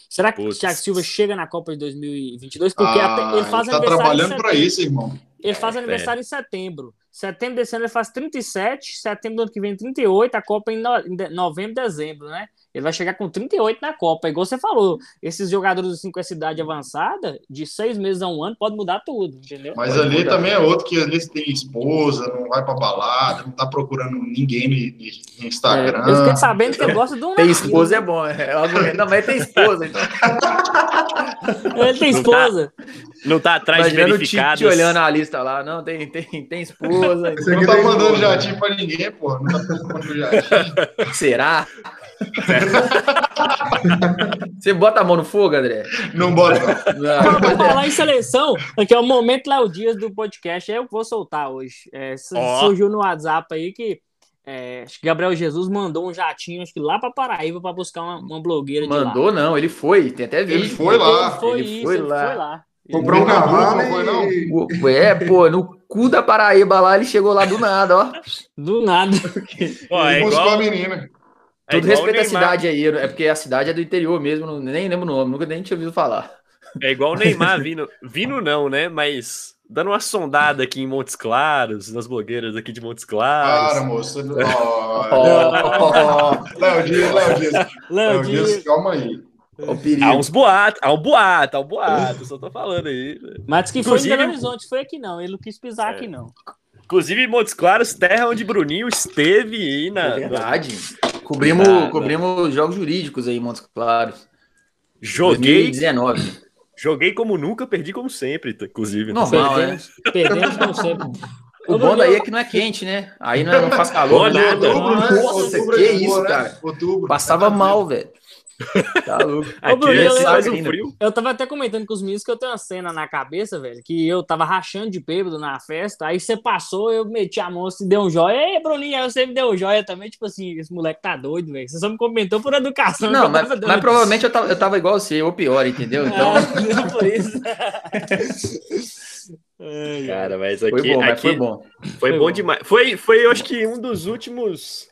Será que
Putz.
o Thiago Silva chega na Copa de 2022? Porque
Ah,
até- ele faz
tá
aniversário em
trabalhando para isso, irmão.
Ele faz
É,
aniversário em setembro. Setembro desse ano ele faz 37, setembro do ano que vem 38, a Copa em, no- em novembro, dezembro, né? Ele vai chegar com 38 na Copa. Igual você falou, esses jogadores assim, com essa idade avançada, de seis meses a um ano, pode mudar tudo, entendeu?
Mas
Pode
ali
mudar.
também é outro que ali tem esposa, não vai pra balada, não tá procurando ninguém no, no Instagram.
É, eu fiquei sabendo que ele gosta de um
Tem esposa é
né?
bom. É o argumento. Não, mas tem esposa, então.
Ele tem esposa.
Não tá atrás de
Imaginando o Tite
verificados.
olhando a lista lá. Não, tem, tem, tem esposa.
Esse
Não tá mandando jatinho pra ninguém, porra. Não tá preocupando com o jatinho.
Será? Você bota a mão no fogo, André?
Não bota. não.
Não.
Vou falar em seleção, aqui é o momento Léo Dias do podcast, é eu que vou soltar hoje. É,
Ó.
Surgiu no WhatsApp aí que é, acho que Gabriel Jesus mandou um jatinho, acho que lá pra Paraíba, pra buscar uma, uma blogueira de lá.
Mandou, não. Ele foi. Tem até vídeo.
Ele foi lá.
Ele foi
Ele
isso,
foi
ele
lá.
foi lá.
Comprou um cavalo
não foi, não?
É, pô, no cu da Paraíba lá, ele chegou lá do nada, ó.
Do nada.
Ó, é igual,
a menina.
É
Tudo
o
respeito à cidade aí, é porque a cidade é do interior mesmo, nem lembro o nome, nunca nem tinha ouvido falar.
É igual o Neymar vindo. Vindo não, né? Mas dando uma sondada aqui em Montes Claros, nas blogueiras aqui de Montes Claros.
Para, moço. Ó,
Ó,
Léo Dias, Léo Dias.
Léo
Léo Dias, calma aí.
Há uns boatos, há um boato, há um boato, só tô falando aí.
Mas que foi em Belo Horizonte, foi aqui não. Ele não quis pisar aqui não.
Inclusive, Montes Claros, terra onde Bruninho esteve aí na.
É verdade. Cobrimos,
Ah,
cobrimos jogos jurídicos aí, em Montes Claros.
Joguei,
2019.
joguei como nunca, perdi como sempre, tá, inclusive.
Normal, né?
Perdemos, como sempre.
O bom daí é que não é quente, né? Aí não, é- não faz calor. Né?
nada.
Outubro, né?
Nossa,
Outubro
que
é
isso,
né?
cara.
Outubro.
Passava mal, velho. Tá louco.
Aqui é
eu-
faz um
ainda.
frio.
Eu tava até comentando com os meninos que eu tenho uma cena na cabeça, velho, que eu tava rachando de bêbado na festa, aí você passou, eu meti a mão e deu um joia. Ei, Bruninho, aí você me deu um joia também, tipo assim, esse moleque tá doido, velho. Você só me comentou por educação.
Não, mas, mas provavelmente eu tava, eu tava igual você, ou pior, entendeu? Então,
Ah, por isso.
Cara, mas
foi
aqui,
bom, mas
aqui
foi bom.
foi
Foi
bom
bom.
demais. Foi, foi, eu acho que um dos últimos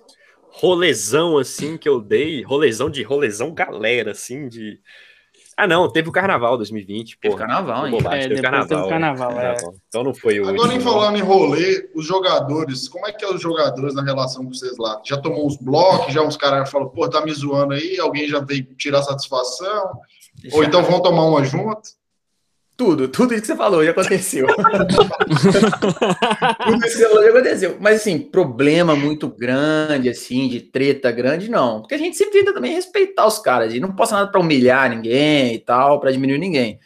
rolezão, assim, que eu dei. Rolezão de rolezão galera, assim, de. Ah, não, teve o carnaval 2020,
Teve
porra.
carnaval, hein?
bobagem,
É,
teve carnaval.
teve carnaval, é.
Carnaval. Então não foi o.
Agora, em
último,
falando em rolê, os jogadores, como é que é os jogadores na relação com vocês lá? Já tomou uns blocos, já uns caras falam, pô, tá me zoando aí, alguém já veio tirar satisfação, ou
Já-
então vão tomar uma junto?
Tudo, tudo isso que você falou já aconteceu. tudo isso que você falou já aconteceu. Mas, assim, problema muito grande, assim, de treta grande, não. Porque a gente sempre tenta também respeitar os caras. E não posso nada pra humilhar ninguém e tal, pra diminuir ninguém.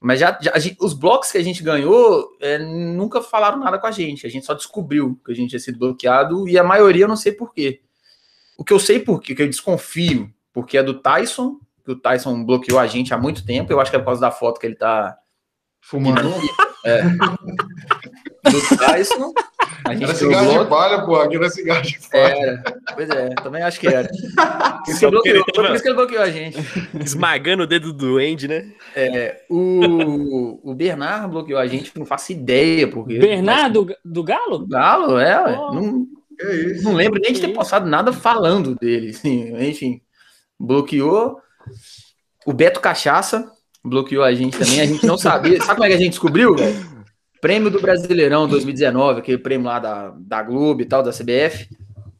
Mas já, já- gente- os blocos que a gente ganhou é, nunca falaram nada com a gente. A gente só descobriu que a gente tinha sido bloqueado e a maioria eu não sei por quê. O que eu sei por quê, que eu desconfio, porque é do Tyson, que o Tyson bloqueou a gente há muito tempo. Eu acho que é por causa da foto que ele tá
Fumando.
é. Do Tyson. A gente
Era cigarro de
bloco.
palha, pô, aqui era cigarro de palha.
Era. Pois é, também acho que era. Por isso bloqueou,
tava-
por isso que ele bloqueou a gente.
Esmagando o dedo do Andy, né?
É, o, o Bernard bloqueou a gente, não faço ideia porque.
Bernardo do Galo?
Galo, é,
Oh.
não, não lembro nem de ter postado nada falando dele. assim, enfim, bloqueou. O Beto Cachaça bloqueou a gente também. A gente não sabia. Sabe como é que a gente descobriu, velho? Prêmio do Brasileirão 2019, aquele prêmio lá da, da Globo e tal, da CBF.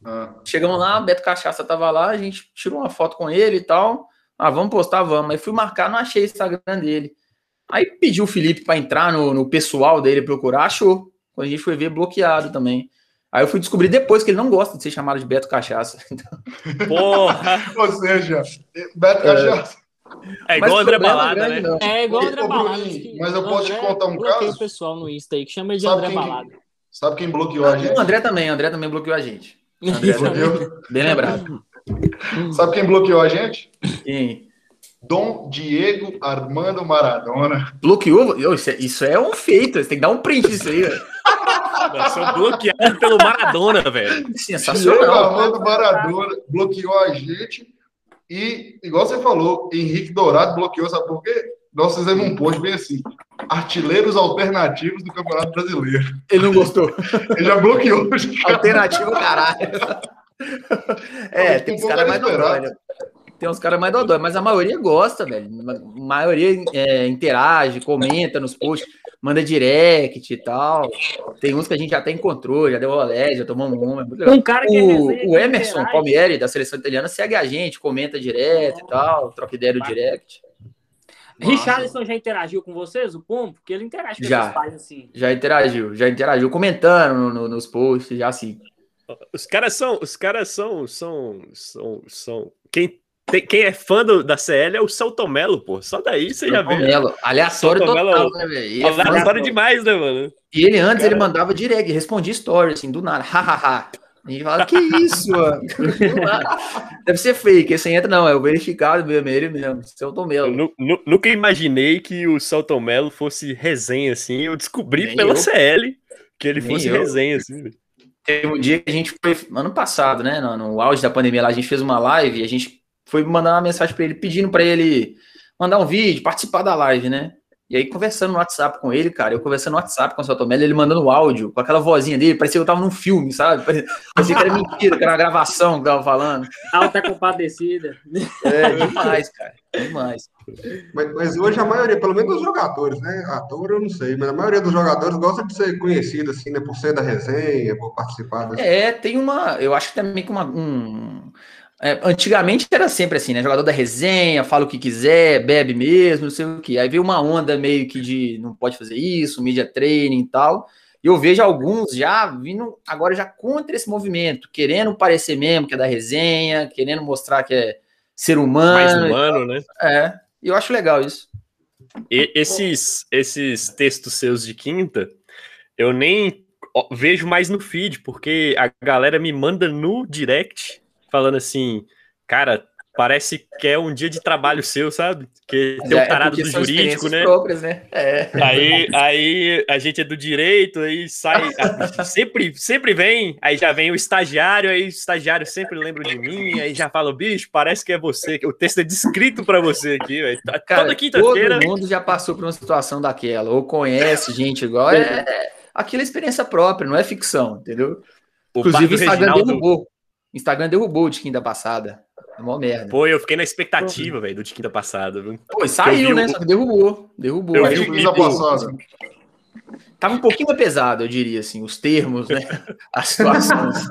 Ah,
Chegamos lá, o Beto Cachaça tava lá, a gente tirou uma foto com ele e tal. Ah, vamos postar, vamos. Aí fui marcar, não achei o Instagram dele. Aí pediu o Felipe para entrar no, no pessoal dele procurar, achou. Quando a gente foi ver, bloqueado também. Aí eu fui descobrir depois que ele não gosta de ser chamado de Beto Cachaça.
Porra!
Ou seja, Beto Cachaça.
É igual o André Balada,
grande,
né?
não.
É igual o André
ô,
Balada.
Bruninho,
que-
mas eu posso te
André
contar um caso?
o pessoal no Insta aí, que chama ele de
Sabe
André
quem-
Balada.
Sabe quem bloqueou a
O
gente?
André também, o André também bloqueou a gente. André,
Bloqueou?
bem lembrado.
Sabe quem bloqueou a gente?
Quem?
Dom Diego Armando Maradona.
Bloqueou? Isso é, isso é um feito. Você tem que dar um print disso aí, velho.
Somos bloqueados pelo Maradona, velho.
Diego
Sensacional.
Armando Maradona bloqueou a gente. E, igual você falou, Henrique Dourado bloqueou, sabe por quê? Nós fizemos um post bem assim: artilheiros alternativos do Campeonato Brasileiro.
Ele não gostou.
Ele já bloqueou.
Alternativa, caralho. É, tem uns
pouco
caras mais
inesperado.
Tem uns caras mais dodói, mas a maioria gosta, velho. A maioria é, interage, comenta nos posts, manda direct e tal. Tem uns que a gente já até encontrou, já deu rolé, já tomou um. É.
Um cara que é
O, o
que
Emerson
interage.
Palmieri, da seleção italiana, segue a gente, comenta direto e tal, troca ideia no direct.
Richarlison já interagiu com vocês, o Pombo? Porque ele interage com
Já.
esses pais assim.
Já interagiu, já interagiu, comentando no- no- nos posts, já assim.
Os caras são. Os caras são. São. São. são... Quem, tem- quem é fã do- da CL é o Celton Mello, pô. Só daí você já vê.
Melo, aleatório
Celton
total,
Mello-
né, velho? É
Aleatório demais, né, mano?
E ele antes
Cara-
ele mandava direct, respondia story, assim, do nada, hahaha. A gente fala, que isso, mano? Deve ser fake, esse entra, não, é o verificado mesmo, é ele mesmo, seu Tom
Eu nunca imaginei que o Celton Mello fosse resenha assim. Eu descobri
Nem
pela
eu.
CL que ele
Nem
fosse
eu.
resenha assim. velho.
Teve um dia que a gente foi, ano passado, né, no, no auge da pandemia lá, a gente fez uma live e a gente foi mandar uma mensagem pra ele, pedindo pra ele mandar um vídeo, participar da live, né? E aí, conversando no WhatsApp com ele, cara, eu conversando no WhatsApp com o Celton Mello, ele mandando áudio, com aquela vozinha dele, parecia que eu tava num filme, sabe? Parecia, parecia que era mentira, que era uma gravação que eu tava falando.
Alta compadecida.
É, demais, cara, demais.
Mas, mas hoje a maioria, pelo menos os jogadores, né? Ator eu não sei, mas a maioria dos jogadores gosta de ser conhecido, assim, né? Por ser da resenha, por participar desse
É, tem uma. Eu acho que também que uma. Um, é, antigamente era sempre assim, né? Jogador da resenha, fala o que quiser, bebe mesmo, não sei o que. Aí veio uma onda meio que de não pode fazer isso, media training e tal. E eu vejo alguns já vindo agora já contra esse movimento, querendo parecer mesmo que é da resenha, querendo mostrar que é ser
Mais
humano.
humano, né?
É, e eu acho legal isso.
E esses, esses textos seus de quinta, eu nem vejo mais no feed, porque a galera me manda no direct falando assim, cara, parece que é um dia de trabalho seu, sabe? Que tem
É,
o tarado
porque
do jurídico, né?
próprias, né? É.
Aí, aí a gente é do direito, aí sai. sempre, sempre vem, aí já vem o estagiário, aí o estagiário sempre lembra de mim, aí já fala, bicho, parece que é você, que o texto é descrito pra você aqui, velho. Tá- Toda quinta-feira.
todo mundo já passou por uma situação daquela, ou conhece gente igual. É, é aquela experiência própria, não é ficção, entendeu?
O
Inclusive, o Instagram
Reginaldo-
derrubou. Instagram derrubou de quinta passada. É mó merda.
Pô, eu fiquei na expectativa, velho, do de quinta passada, viu?
Pô, e saiu,
vi
né?
o-
Só que derrubou. Derrubou.
Eu
Aí
vi
o
o
Quinta
Twitter-
passada.
Tava um pouquinho pesado, eu diria, assim, os termos, né? As situações.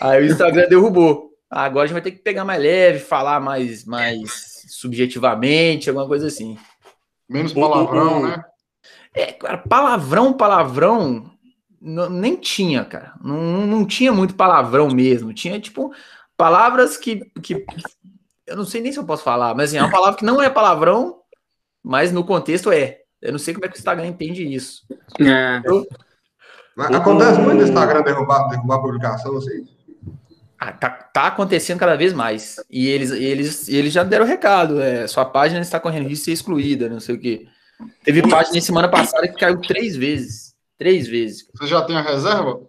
Aí o Instagram derrubou. Agora a gente vai ter que pegar mais leve, falar mais, mais subjetivamente, alguma coisa assim.
Menos
O-
palavrão,
o-
né?
É, cara, palavrão, palavrão, n- nem tinha, cara. Não, não tinha muito palavrão mesmo. Tinha, tipo, palavras que, que. Eu não sei nem se eu posso falar, mas assim, é uma palavra que não é palavrão, mas no contexto é. Eu não sei como é que o Instagram entende isso.
É.
Mas Acontece muito no Instagram derrubar, derrubar publicação, assim.
Ah, tá, tá acontecendo cada vez mais. E eles, eles, eles já deram recado. É, sua página está correndo risco de ser excluída, não sei o quê. Teve página semana passada que caiu três vezes. Três vezes.
Você já tem a reserva?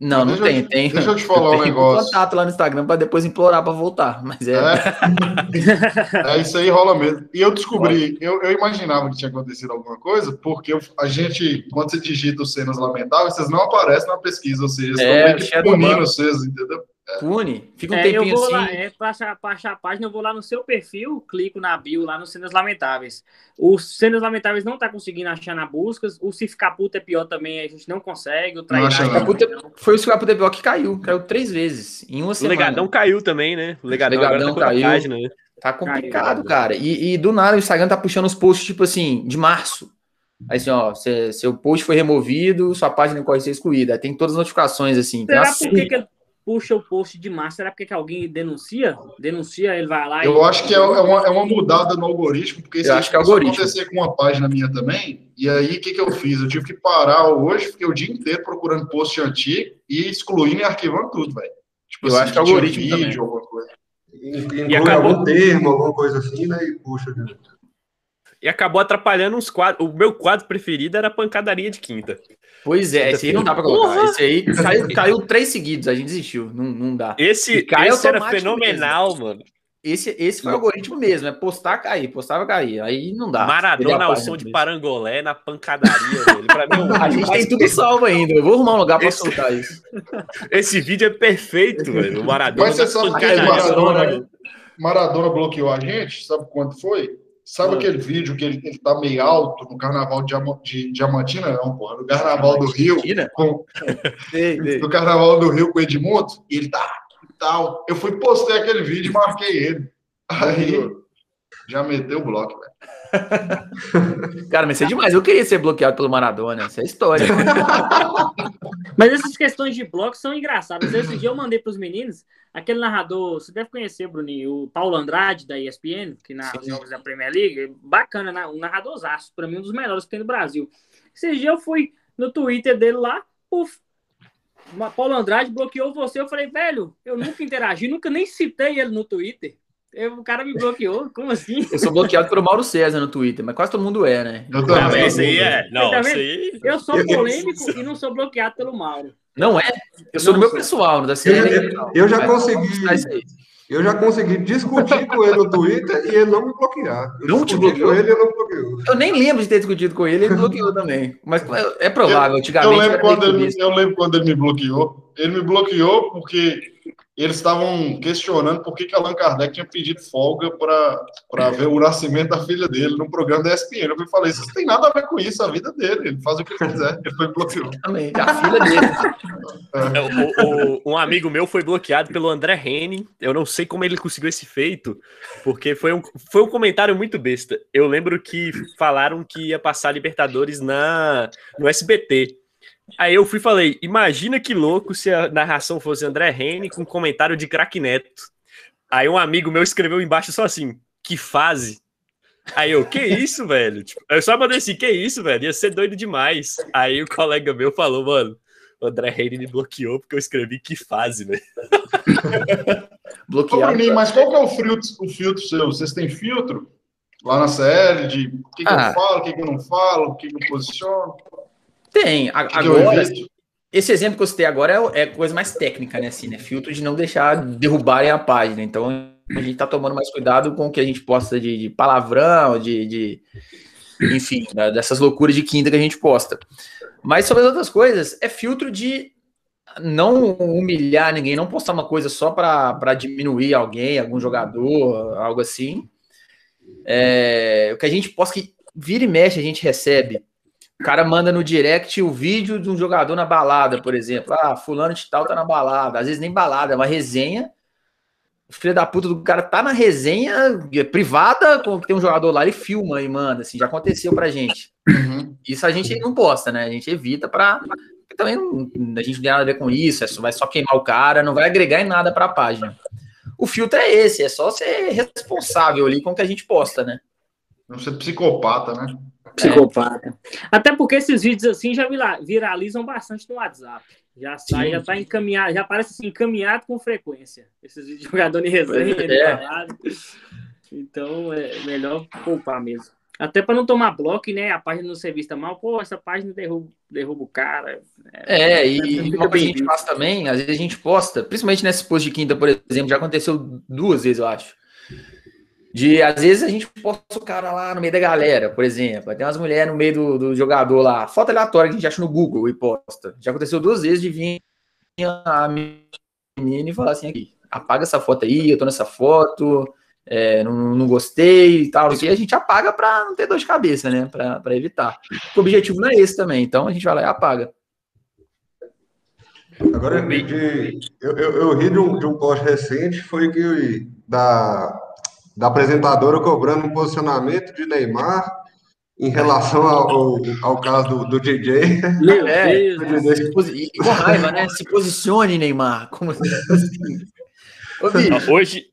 Não, não
eu
tem,
te-
tem.
deixa eu te falar um
tem
negócio.
contato lá no Instagram para depois implorar para voltar, mas é,
É, isso aí rola mesmo. E eu descobri, eu, eu imaginava que tinha acontecido alguma coisa, porque eu- a gente, quando você digita os cenas lamentáveis, vocês não aparecem na pesquisa, ou seja, vocês
É,
estão meio que punindo vocês, entendeu?
Pune, fica um
É, eu
tempinho
vou
assim.
lá, é, pra, achar, pra achar a página, eu vou lá no seu perfil, clico na bio lá nos Cenas Lamentáveis. Os Cenas Lamentáveis não tá conseguindo achar na buscas. O Se Ficar Puta é pior também, a gente não consegue. O
acha
Trairagem
não.
Puta-
não.
Foi o Cicapo DPO que caiu, caiu três vezes em uma
O
semana.
Legadão caiu também, né? O Legadão,
Legadão
agora tá
caiu.
página, né?
Tá complicado,
Caiu.
cara. E, e do nada o Instagram tá puxando os posts, tipo assim, de março. Aí assim, ó, cê- seu post foi removido, sua página corre ser excluída. Aí Tem todas as notificações, assim.
Será por que, que ele puxa o post de março? Será porque que alguém denuncia? Denuncia, ele vai lá e.
Eu acho que é, é uma, é uma mudada no algoritmo, porque isso
acho que é algoritmo.
acontecer com uma página minha também. E aí, o que, que eu fiz? Eu tive que parar hoje, fiquei o dia inteiro procurando post antigo e excluindo e arquivando tudo, velho. Tipo
Eu acho que é algoritmo
vídeo,
também.
alguma coisa.
Inclui acabou... algum termo, alguma coisa assim, né? E puxa.
E acabou atrapalhando uns quadros. O meu quadro preferido era a pancadaria de quinta.
Pois é, esse aí não dá pra colocar. Porra. Esse aí caiu, caiu, três seguidos, a gente desistiu. Não, não dá.
Esse, esse era fenomenal, mesmo. mano.
Esse, esse foi o algoritmo mesmo, é postar, cair, postava, cair. Aí não dá.
Maradona ao som de parangolé na pancadaria, velho. Pra
mim, é a gente tem tudo salvo ainda. Eu vou arrumar um lugar pra esse... soltar isso.
Esse vídeo é perfeito, velho. O Maradona.
Mas você sabe que Maradona, Maradona bloqueou a gente? Sabe quanto foi? Sabe aquele vídeo que ele, ele tá meio alto no carnaval de, de Diamantina? Não, porra. No carnaval do Rio. Com, no carnaval do Rio com o Edmundo. E ele tá tal. Eu fui postei aquele vídeo e marquei ele. Aí já meteu o bloco, velho.
Cara, mas isso é demais. Eu queria ser bloqueado pelo Maradona. Essa é história.
mas essas questões de bloco são engraçadas. Esse dia eu mandei para os meninos aquele narrador. Você deve conhecer, Bruninho, o Paulo Andrade da ESPN, que narra os jogos da Premier League. Bacana, um narradorzaço. Para mim, um dos melhores que tem no Brasil. Esse dia eu fui no Twitter dele lá, puf, Paulo Andrade bloqueou você. Eu falei, velho, eu nunca interagi, nunca nem citei ele no Twitter. Eu, o cara me bloqueou, como assim?
Eu sou bloqueado pelo Mauro César no Twitter, mas quase todo mundo é, né?
Eu também. Não, esse aí é. Não, tá aí...
Eu sou polêmico e não sou bloqueado pelo Mauro.
Não é? Eu sou do meu pessoal, da
série. Eu, eu, eu já consegui. Eu já consegui discutir com ele no Twitter e ele não me bloquear. Eu
não te bloqueou? Com ele, ele não bloqueou. Eu nem lembro de ter discutido com ele, ele bloqueou também. Mas é provável, antigamente.
Eu lembro, quando ele, eu lembro quando ele me bloqueou. Ele me bloqueou porque eles estavam questionando por que, que Allan Kardec tinha pedido folga para ver o nascimento da filha dele no programa da ESPN. Eu falei, isso tem nada a ver com isso, a vida dele, ele faz o que quiser. Ele foi bloqueado.
Também, a filha dele.
É. O, o, um amigo meu foi bloqueado pelo André Henning. Eu não sei como ele conseguiu esse feito, porque foi um, foi um comentário muito besta. Eu lembro que falaram que ia passar Libertadores na, no SBT. Aí eu fui e falei: imagina que louco se a narração fosse André Rene com comentário de craque Neto. Aí um amigo meu escreveu embaixo só assim: que fase. Aí eu, que isso, velho? Tipo, eu só mandei assim, que isso, velho? Ia ser doido demais. Aí o colega meu falou, mano, o André Reine me bloqueou porque eu escrevi que fase, velho.
Bloqueado. Ô, mas qual que é o filtro, o filtro seu? Vocês têm filtro lá na CL de o que, que ah. eu falo, o que, que eu não falo, o que, que eu posiciono?
Tem. agora, esse exemplo que eu citei agora é, é, coisa mais técnica, né? Assim, né? Filtro de não deixar derrubarem a página. Então, a gente tá tomando mais cuidado com o que a gente posta de, de palavrão, de, de enfim, dessas loucuras de quinta que a gente posta. Mas sobre as outras coisas, é filtro de não humilhar ninguém, não postar uma coisa só para diminuir alguém, algum jogador, algo assim. É, o que a gente posta que vira e mexe, a gente recebe cara manda no direct o vídeo de um jogador na balada, por exemplo. Ah, fulano de tal tá na balada. Às vezes nem balada, é uma resenha. O filho da puta do cara tá na resenha privada, tem um jogador lá, ele filma e manda, assim, já aconteceu pra gente. Uhum. Isso a gente não posta, né? A gente evita pra. Também não, a gente não tem nada a ver com isso, é só, vai só queimar o cara, não vai agregar em nada pra página. O filtro é esse, é só ser responsável ali com o que a gente posta, né?
Não ser psicopata, né?
Psicopata. É. Até porque esses vídeos assim já viralizam bastante no WhatsApp. Já sai, já tá encaminhado, já parece assim, encaminhado com frequência. Esses vídeos de jogador em resenha, é. Então é melhor poupar mesmo. Até para não tomar bloco, né? A página não ser vista mal, pô, essa página derruba, derruba o cara.
É, é e uma coisa que a gente faz também, às vezes a gente posta, principalmente nesse post de quinta, por exemplo, já aconteceu duas vezes, eu acho de, às vezes, a gente posta o cara lá no meio da galera, por exemplo. Tem umas mulheres no meio do, do jogador lá. Foto aleatória que a gente acha no Google e posta. Já aconteceu duas vezes de vir a menina e falar assim: aqui, apaga essa foto aí, eu tô nessa foto, é, não, não gostei e tal. E a gente apaga para não ter dor de cabeça, né? Para evitar. O objetivo não é esse também. Então a gente vai lá e apaga.
Agora, de, eu, eu, eu ri de um, de um post recente, foi que da da apresentadora cobrando um posicionamento de Neymar em relação ao, ao caso do, do DJ.
Meu é, Deus, com raiva, né? Se posicione, Neymar. Como assim?
hoje,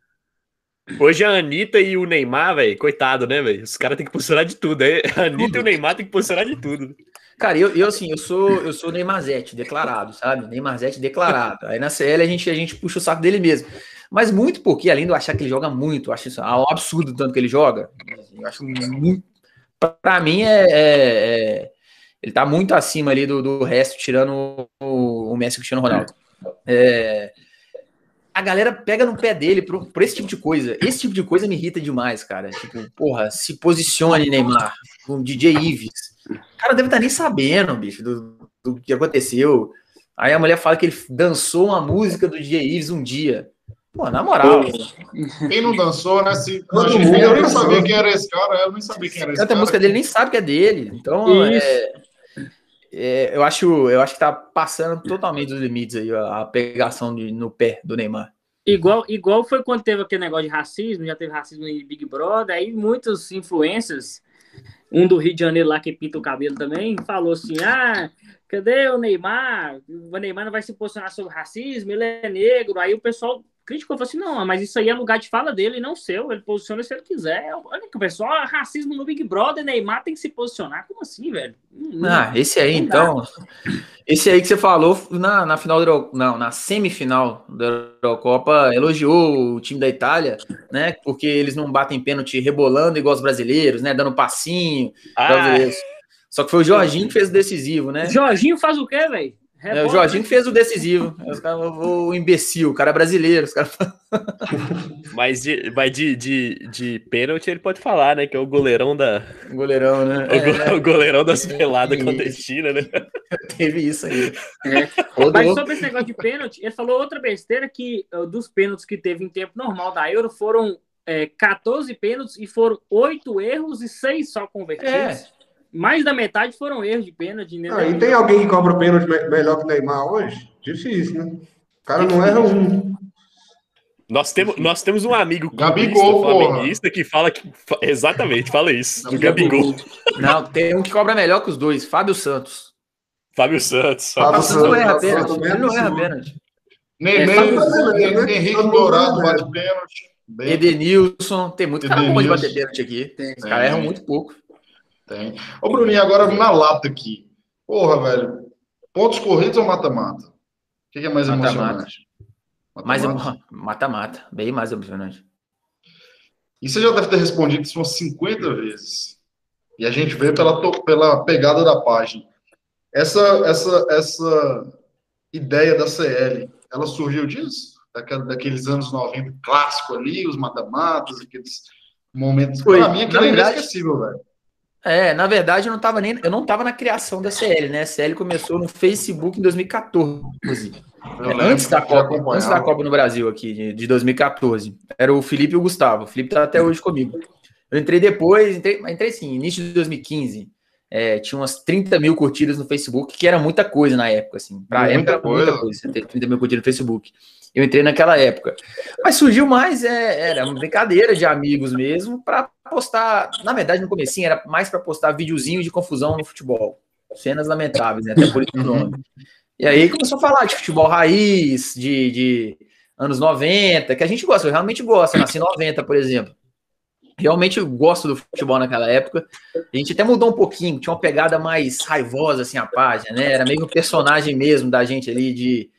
hoje a Anitta e o Neymar, velho, coitado, né, velho? Os caras têm que posicionar de tudo. Aí. A Anitta tudo. e o Neymar têm que posicionar de tudo.
Cara, eu, eu assim, eu sou, eu sou Neymarzete declarado, sabe? Neymarzete declarado. Aí na CL a gente, a gente puxa o saco dele mesmo. Mas muito porque, além de eu achar que ele joga muito, eu acho isso um absurdo tanto que ele joga. Eu acho muito. Pra mim, é, é, é ele tá muito acima ali do, do resto, tirando o, o Messi e o Cristiano Ronaldo. É, a galera pega no pé dele por, por, esse tipo de coisa. Esse tipo de coisa me irrita demais, cara. Tipo, porra, se posicione, Neymar, com DJ Ives. O cara deve estar tá nem sabendo, bicho, do, do que aconteceu. Aí a mulher fala que ele dançou uma música do DJ Ives um dia. Pô, na moral.
Quem não dançou, né? Se, eu nem sabia quem era esse cara, eu nem sabia quem era esse
Canta
cara.
a música dele nem sabe que é dele. Então, é, é, eu, acho, eu acho que tá passando totalmente dos limites aí a, pegação de, no pé do Neymar.
Igual, igual foi quando teve aquele negócio de racismo, já teve racismo em Big Brother, aí muitos influencers, um do Rio de Janeiro lá que pinta o cabelo também, falou assim: ah, cadê o Neymar? O Neymar não vai se posicionar sobre racismo, ele é negro. Aí o pessoal criticou, falou assim, não, mas isso aí é lugar de fala dele, não seu, ele posiciona se ele quiser. Olha que o pessoal, racismo no Big Brother, Neymar tem que se posicionar, como assim, velho?
ah, esse aí, então, esse aí que você falou na, na final, do, não, na semifinal da Eurocopa, elogiou o time da Itália, né, porque eles não batem pênalti rebolando igual os brasileiros, né, dando passinho, ah. Só que foi o Jorginho que fez o decisivo, né?
Jorginho faz o quê, velho?
É, o Jorginho fez o decisivo. o imbecil, o cara é brasileiro. Os cara...
mas de, mas de, de, de pênalti ele pode falar, né? Que é o goleirão da.
Goleirão, né?
O, é, o goleirão das peladas é, clandestinas, né?
Teve isso aí.
É. Mas sobre esse negócio de pênalti, ele falou outra besteira que uh, dos pênaltis que teve em tempo normal da Euro foram é, 14 pênaltis e foram 8 erros e 6 só convertidos. É mais da metade foram erros de pênalti. Né?
Ah, e tem alguém que cobra pênalti melhor que o Neymar hoje? Difícil, né? O cara não erra um.
Nós temos, nós temos um amigo
Gabigol,
flamenguista que fala que. Exatamente, fala isso. Do Gabigol.
Não, tem um que cobra melhor que os dois, Fábio Santos.
Fábio Santos.
Fábio, Santos não erra pênalti. Ele não erra pênalti.
Henrique Dourado bate pênalti.
Edenilson, tem muito cara bom de bater pênalti aqui. Os caras erram muito pouco.
Tem. Ô, Bruninho, agora na lata aqui. Porra, velho. Pontos corridos ou mata-mata? O que, é mais mata emocionante?
Mais mata-mata. Bem mais emocionante.
E você já deve ter respondido isso umas 50 vezes. E a gente vê pela, pela pegada da página. Essa, essa, essa ideia da CL, ela surgiu disso? Daquela, daqueles anos 90 clássico ali, os mata-matas, aqueles momentos. Para mim, aquilo é inesquecível, velho.
É, na verdade, eu não estava nem, eu não tava na criação da CL, né? A CL começou no Facebook em 2014, antes da Copa, antes da Copa no Brasil aqui de, de 2014. Era o Felipe e o Gustavo. O Felipe tá até hoje comigo. Eu entrei depois, entrei, entrei sim, início de 2015. É, tinha umas 30 mil curtidas no Facebook, que era muita coisa na época, assim. Pra muita época, coisa. muita coisa. 30 mil curtidas no Facebook. Eu entrei naquela época. Mas surgiu mais, é, era uma brincadeira de amigos mesmo, para postar. Na verdade, no comecinho era mais para postar videozinho de confusão no futebol. Cenas lamentáveis, né? Até por isso o nome. E aí começou a falar de futebol raiz, de, de anos 90, que a gente gosta, eu realmente gosto. nasci em 90, por exemplo. Realmente eu gosto do futebol naquela época. A gente até mudou um pouquinho, tinha uma pegada mais raivosa, assim, a página, né? Era meio um personagem mesmo da gente ali de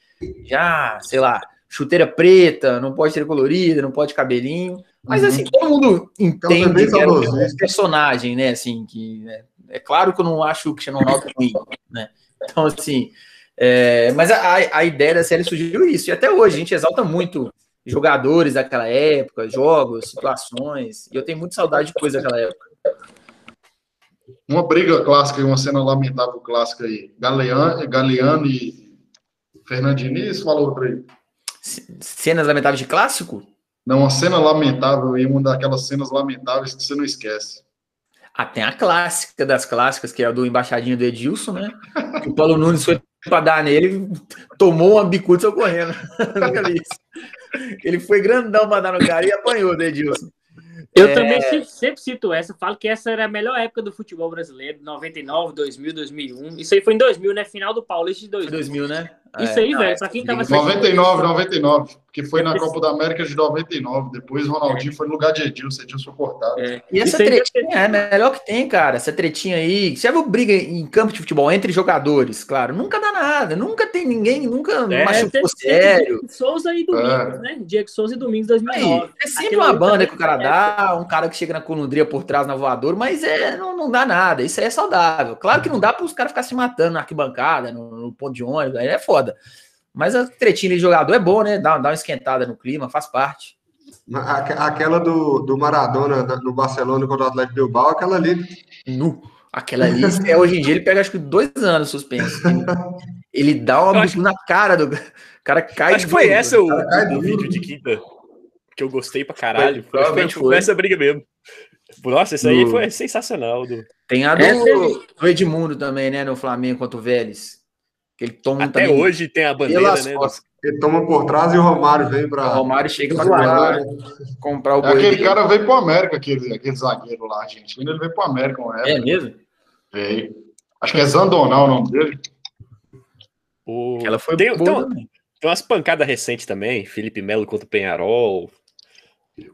já, sei lá, chuteira preta, não pode ser colorida, não pode cabelinho. Mas assim, todo mundo entende que era um personagem, né? Assim, que né? é claro que eu não acho o Cristiano Ronaldo ruim, né? Então, assim, é, mas a, a ideia da série surgiu isso, e até hoje a gente exalta muito jogadores daquela época, jogos, situações, e eu tenho muita saudade de coisa daquela época.
Uma briga clássica e uma cena lamentável clássica aí. Galeano, Galeano e Fernandinho, isso falou para aí.
Cenas lamentáveis de clássico?
Não, uma cena lamentável e uma daquelas cenas lamentáveis que você não esquece.
Ah, tem a clássica das clássicas, que é a do embaixadinho do Edilson, né? Que o Paulo Nunes foi para dar nele, tomou uma bicuda correndo. Ele foi grandão para dar no cara e apanhou do Edilson.
Eu é... também sempre cito essa, falo que essa era a melhor época do futebol brasileiro, 99, 2000, 2001. Isso aí foi em 2000, né? Final do Paulista de 2000.
2000, né?
Isso aí,
É,
velho, pra quem
é-
tava assistindo
99, 99. Que foi na Copa da América de 99. Depois Ronaldinho foi no lugar de Edilson. Edilson cortado.
É,
E essa tretinha é melhor que tem, cara. Essa tretinha aí. Você viu briga em campo de futebol entre jogadores? Claro, nunca dá nada. Nunca tem ninguém, nunca
É,
machucou sério.
Diego Souza e Domingos, né? Diego Souza e Domingos 2009.
Aí, é sempre
Aquele
uma banda que o cara
é-
dá, um cara que chega na colundria por trás na voadora, mas é, não, não dá nada. Isso aí é saudável. Claro que não dá para os caras ficarem se matando na arquibancada, no, no ponto de ônibus, aí é foda. Mas a tretinha de jogador é boa, né? Dá, dá uma esquentada no clima, faz parte.
Aque- Aquela do, do Maradona na- no Barcelona contra o Atlético Bilbao, aquela ali.
Nu. Aquela ali, é, hoje em dia ele pega acho que dois anos suspenso. Ele, ele dá uma bicho na cara do o cara cai
Acho que foi essa o,
cai
o vídeo de quinta que eu gostei pra caralho.
Foi,
Foi,
provavelmente
foi,
foi.
essa briga mesmo. Nossa, isso aí
Do-
foi sensacional. Do...
Tem a do,
ele-
do Edmundo também, né, no Flamengo contra o Vélez. Ele toma
Até
também
hoje tem a bandeira,
pelas
né?
costas.
Ele toma por trás e o Romário vem
O
para.
Romário chega pra
Zoar.
comprar, comprar o
É aquele cara veio pro América, aquele, aquele zagueiro lá, argentino. Ele veio pro América, uma
É
época.
mesmo?
Veio. Acho que é Zandonal o nome dele.
O...
Ela foi
tem,
boa
tem, tem umas pancadas recentes também. Felipe Melo contra o Penharol.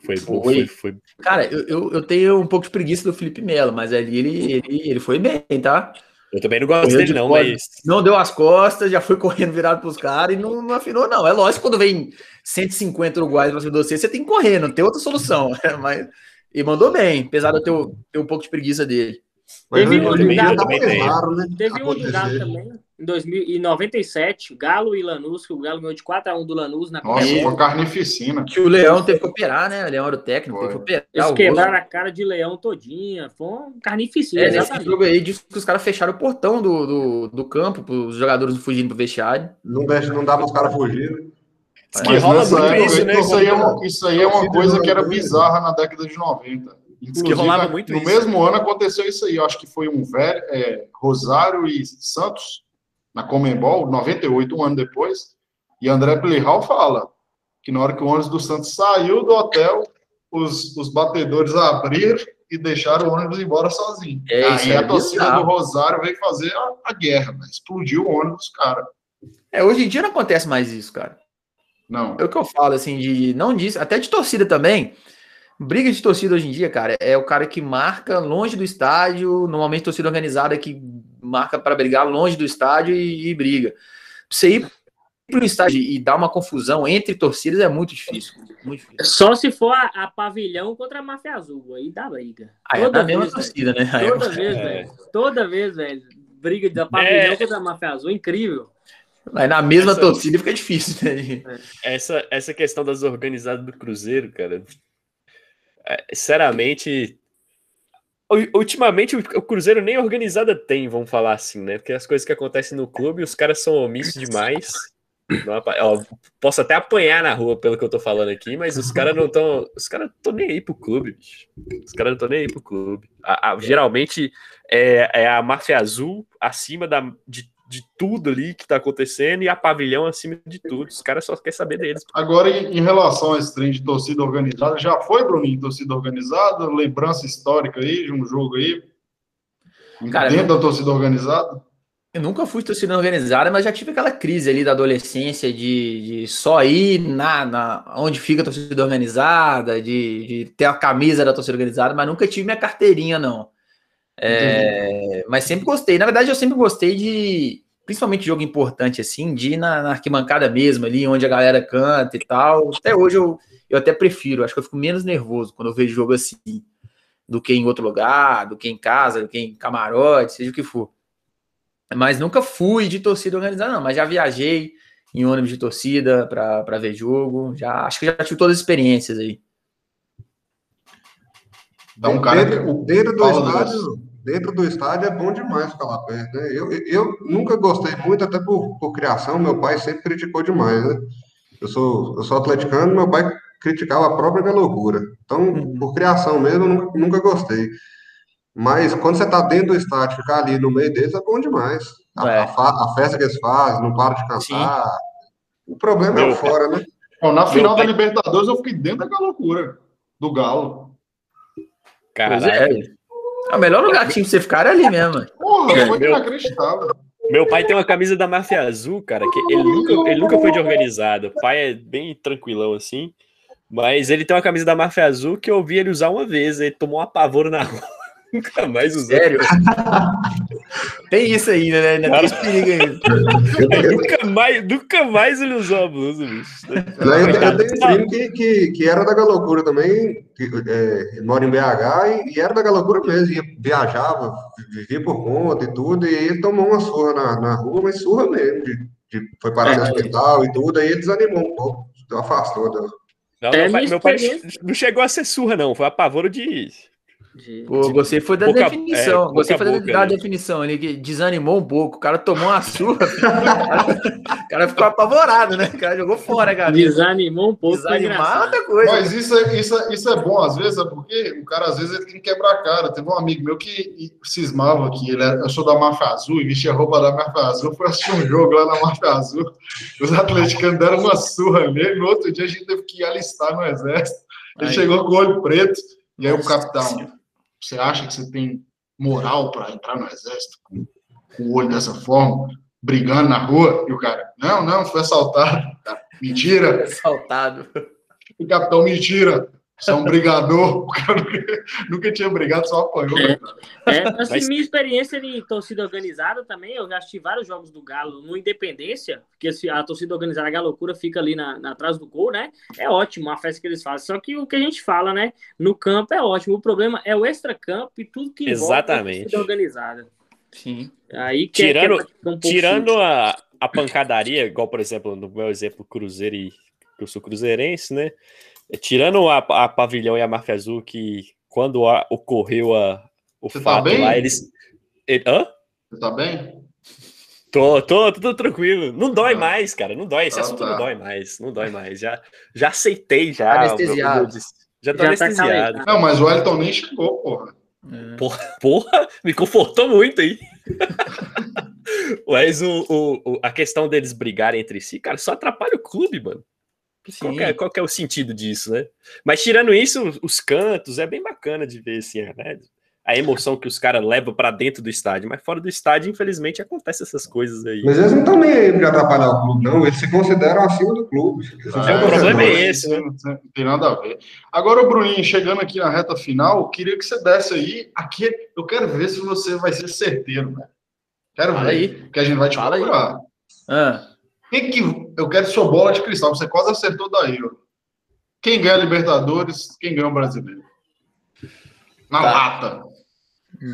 Foi bom.
Foi.
Foi, foi...
Cara, eu, eu, eu tenho um pouco de preguiça do Felipe Melo, mas ali ele, ele, ele foi bem, tá?
Eu também não gosto dele,
de
não, mas.
Não deu as costas, já foi correndo virado pros caras e não, não afinou, não. É lógico, quando vem 150 uruguaios pra cima de você, você tem que correr, não tem outra solução. Mas, e mandou bem, apesar de eu ter, ter um pouco de preguiça dele.
Mas
Teve um
também
né?
Teve um do também, em 2097, Galo e Lanús, que o Galo ganhou de 4x1 do Lanús na
Nossa,
Copa.
foi carnificina.
Que o Leão teve que operar, né? O Leão era o técnico, teve que operar.
Eles
o
quebraram a cara de leão todinha. Foi um carnificina,
É, nesse jogo aí, diz que os caras fecharam o portão do, do, do campo, os jogadores fugindo pro vestiário.
Não, deixa, não dá para os caras fugirem.
Diz que
Mas
rola
nessa
muito
época,
isso, né?
Isso aí é uma, isso aí é uma coisa que era bizarra na década de 90. Inclusive,
rolava muito
no
isso.
mesmo ano aconteceu isso aí. Eu acho que foi um velho, é, Rosário e Santos, na Comembol, 98, um ano depois. E André Plihal fala que na hora que o ônibus do Santos saiu do hotel, os, os batedores abriram e deixaram o ônibus embora sozinho.
É, isso
aí
é
a torcida
bizarro.
do Rosário veio fazer a, a guerra, né? explodiu o ônibus, cara.
É, hoje em dia não acontece mais isso, cara.
Não.
É o que eu falo, assim, de. Não disso, até de torcida também. Briga de torcida hoje em dia, cara, é o cara que marca longe do estádio, normalmente torcida organizada que marca para brigar longe do estádio e, e briga. Pra você ir pro estádio e dar uma confusão entre torcidas é muito difícil. Muito difícil.
Só se for a, a pavilhão contra a máfia azul. Aí dá briga.
Aí é da mesma
vez, velho.
torcida, né? Aí é-
Toda vez,
É.
velho. Toda vez, velho. Briga da pavilhão
É.
contra a máfia azul. Incrível.
Aí na mesma
Essa-
torcida fica difícil, né?
Essa, essa questão das organizadas do Cruzeiro, cara. é, sinceramente. Ultimamente o Cruzeiro nem organizada tem, vamos falar assim, né? Porque as coisas que acontecem no clube, os caras são omissos demais. Ó, posso até apanhar na rua pelo que eu tô falando aqui, mas os caras não estão. Os caras não estão nem aí pro clube, bicho. Os caras não estão nem aí pro clube. A- a- geralmente é, é a máfia azul acima da, de, de tudo ali que tá acontecendo e a pavilhão acima de tudo. Os caras só querem saber deles.
Agora, em, relação a esse trem de torcida organizada, já foi, Bruninho, torcida organizada? Lembrança histórica aí de um jogo aí?
Cara,
dentro da torcida organizada?
Eu nunca fui torcida organizada, mas já tive aquela crise ali da adolescência de, de só ir na, na onde fica a torcida organizada, de, de ter a camisa da torcida organizada, mas nunca tive minha carteirinha, não. É, mas sempre gostei. Na verdade, eu sempre gostei de, principalmente jogo importante assim, de ir na, na arquibancada mesmo, ali onde a galera canta e tal. Até hoje eu, eu até prefiro, acho que eu fico menos nervoso quando eu vejo jogo assim, do que em outro lugar, do que em casa, do que em camarote, seja o que for. Mas nunca fui de torcida organizada, não. Mas já viajei em ônibus de torcida para ver jogo. Já acho que já tive todas as experiências aí.
Dá um cara que-
dentro, dentro do estádio, dentro do estádio é bom demais ficar lá perto, né? Eu, eu nunca gostei muito, até por, por criação, meu pai sempre criticou demais, né? Eu sou, eu sou atleticano, meu pai criticava a própria minha loucura. Então,
Uhum.
por criação mesmo, eu nunca, nunca gostei. Mas quando você tá dentro do estádio, ficar ali no meio deles é bom demais. A,
É.
a a festa que eles fazem, não param de cantar. O problema é
Meu
o fora, né?
Bom, na final
pai-
da Libertadores eu fiquei dentro daquela loucura do Galo.
Pois
Caralho.
é. É o melhor lugar que tinha pra você ficar era ali mesmo.
Porra,
É,
foi
meu-
inacreditável.
Meu pai tem uma camisa da Máfia Azul, cara, que ele nunca, ele nunca foi de organizado. O pai é bem tranquilão assim. Mas ele tem uma camisa da Máfia Azul que eu vi ele usar uma vez. Ele tomou um apavoro na rua. Nunca mais usou.
Sério? tem isso ainda, né? Ainda tem perigo ainda.
nunca, mais, nunca mais ele usou a blusa, bicho.
Não, eu, eu tenho um primo que, que, que era da Galocura também, que, é, mora em BH, e, e, era da Galocura mesmo, ia, viajava, vivia por conta e tudo, e ele tomou uma surra na, na rua, mas surra mesmo, de, de, foi parar no hospital e tudo, aí ele desanimou um pouco, afastou.
Não, é, meu pai, meu pai não chegou a ser surra, não, foi apavoro de,
Pô, você foi da boca, definição. É, você foi boca, da, né? definição. Ele desanimou um pouco. O cara tomou uma surra. o cara ficou apavorado, né? O cara jogou fora, cara.
Desanimou um pouco.
Desanimar é outra coisa.
Mas isso é, isso, é, isso é bom, às vezes, é porque o cara, às vezes, ele tem que quebrar a cara. Teve um amigo meu que cismava que ele era, eu sou da Mafia Azul e vestia a roupa da Mafia Azul. Foi assistir um jogo lá na Mafia Azul. Os atleticanos deram uma surra nele. No outro dia, a gente teve que ir alistar no exército. Ele Aí. chegou com o olho preto. E aí o capitão, você acha que você tem moral para entrar no exército com, com, o olho dessa forma, brigando na rua? E o cara, não, não, foi assaltado. Mentira.
Assaltado.
O capitão, mentira. Você é um brigador. O cara nunca, nunca tinha brigado, só apanhou.
É, é assim, Mas... minha experiência em torcida organizada também, eu já assisti vários jogos do Galo no Independência, porque a torcida organizada, a Galocura, fica ali na, na, atrás do gol, né? É ótimo a festa que eles fazem. Só que o que a gente fala, né? No campo é ótimo. O problema é o extra-campo e tudo que envolve
Exatamente. a torcida
organizada.
Sim.
Aí
tirando é um tirando a, a pancadaria, igual, por exemplo, no meu exemplo, Cruzeiro e eu sou cruzeirense, né? Tirando a, a Pavilhão e a Máfia Azul, que quando a, ocorreu a, o Você tá fato tá lá, eles.
Ele, hã? Você tá bem?
Tô, tô, tô, tô tranquilo. Não dói ah. mais, cara. Não dói. Esse ah, assunto tá. não dói mais. Não dói mais. Já, já aceitei, já.
Anestesiado.
Meu, já tô já tá anestesiado.
Tá não, mas o Elton nem chegou, porra.
É. Porra, porra, me confortou muito aí. mas o, o, a questão deles brigarem entre si, cara, só atrapalha o clube, mano. Qual é, qual é, o sentido disso, né? Mas tirando isso, os cantos, é bem bacana de ver assim, né? A emoção que os caras levam para dentro do estádio, mas fora do estádio, infelizmente, acontece essas coisas aí.
Mas eles não estão nem aí para atrapalhar o clube, não. Eles se consideram acima do clube.
Ah, o problema é esse, né?
Não tem nada a ver. Agora, o Bruninho, chegando aqui na reta final, queria que você desse aí. Aqui, eu quero ver se você vai ser certeiro, velho. Quero Fala ver. Aí. Que a gente vai te Fala procurar. Aí. Ah. Quem que eu quero sua bola de cristal? Você quase acertou daí, ó. Quem ganha a Libertadores, quem ganha o brasileiro? Na tá. lata.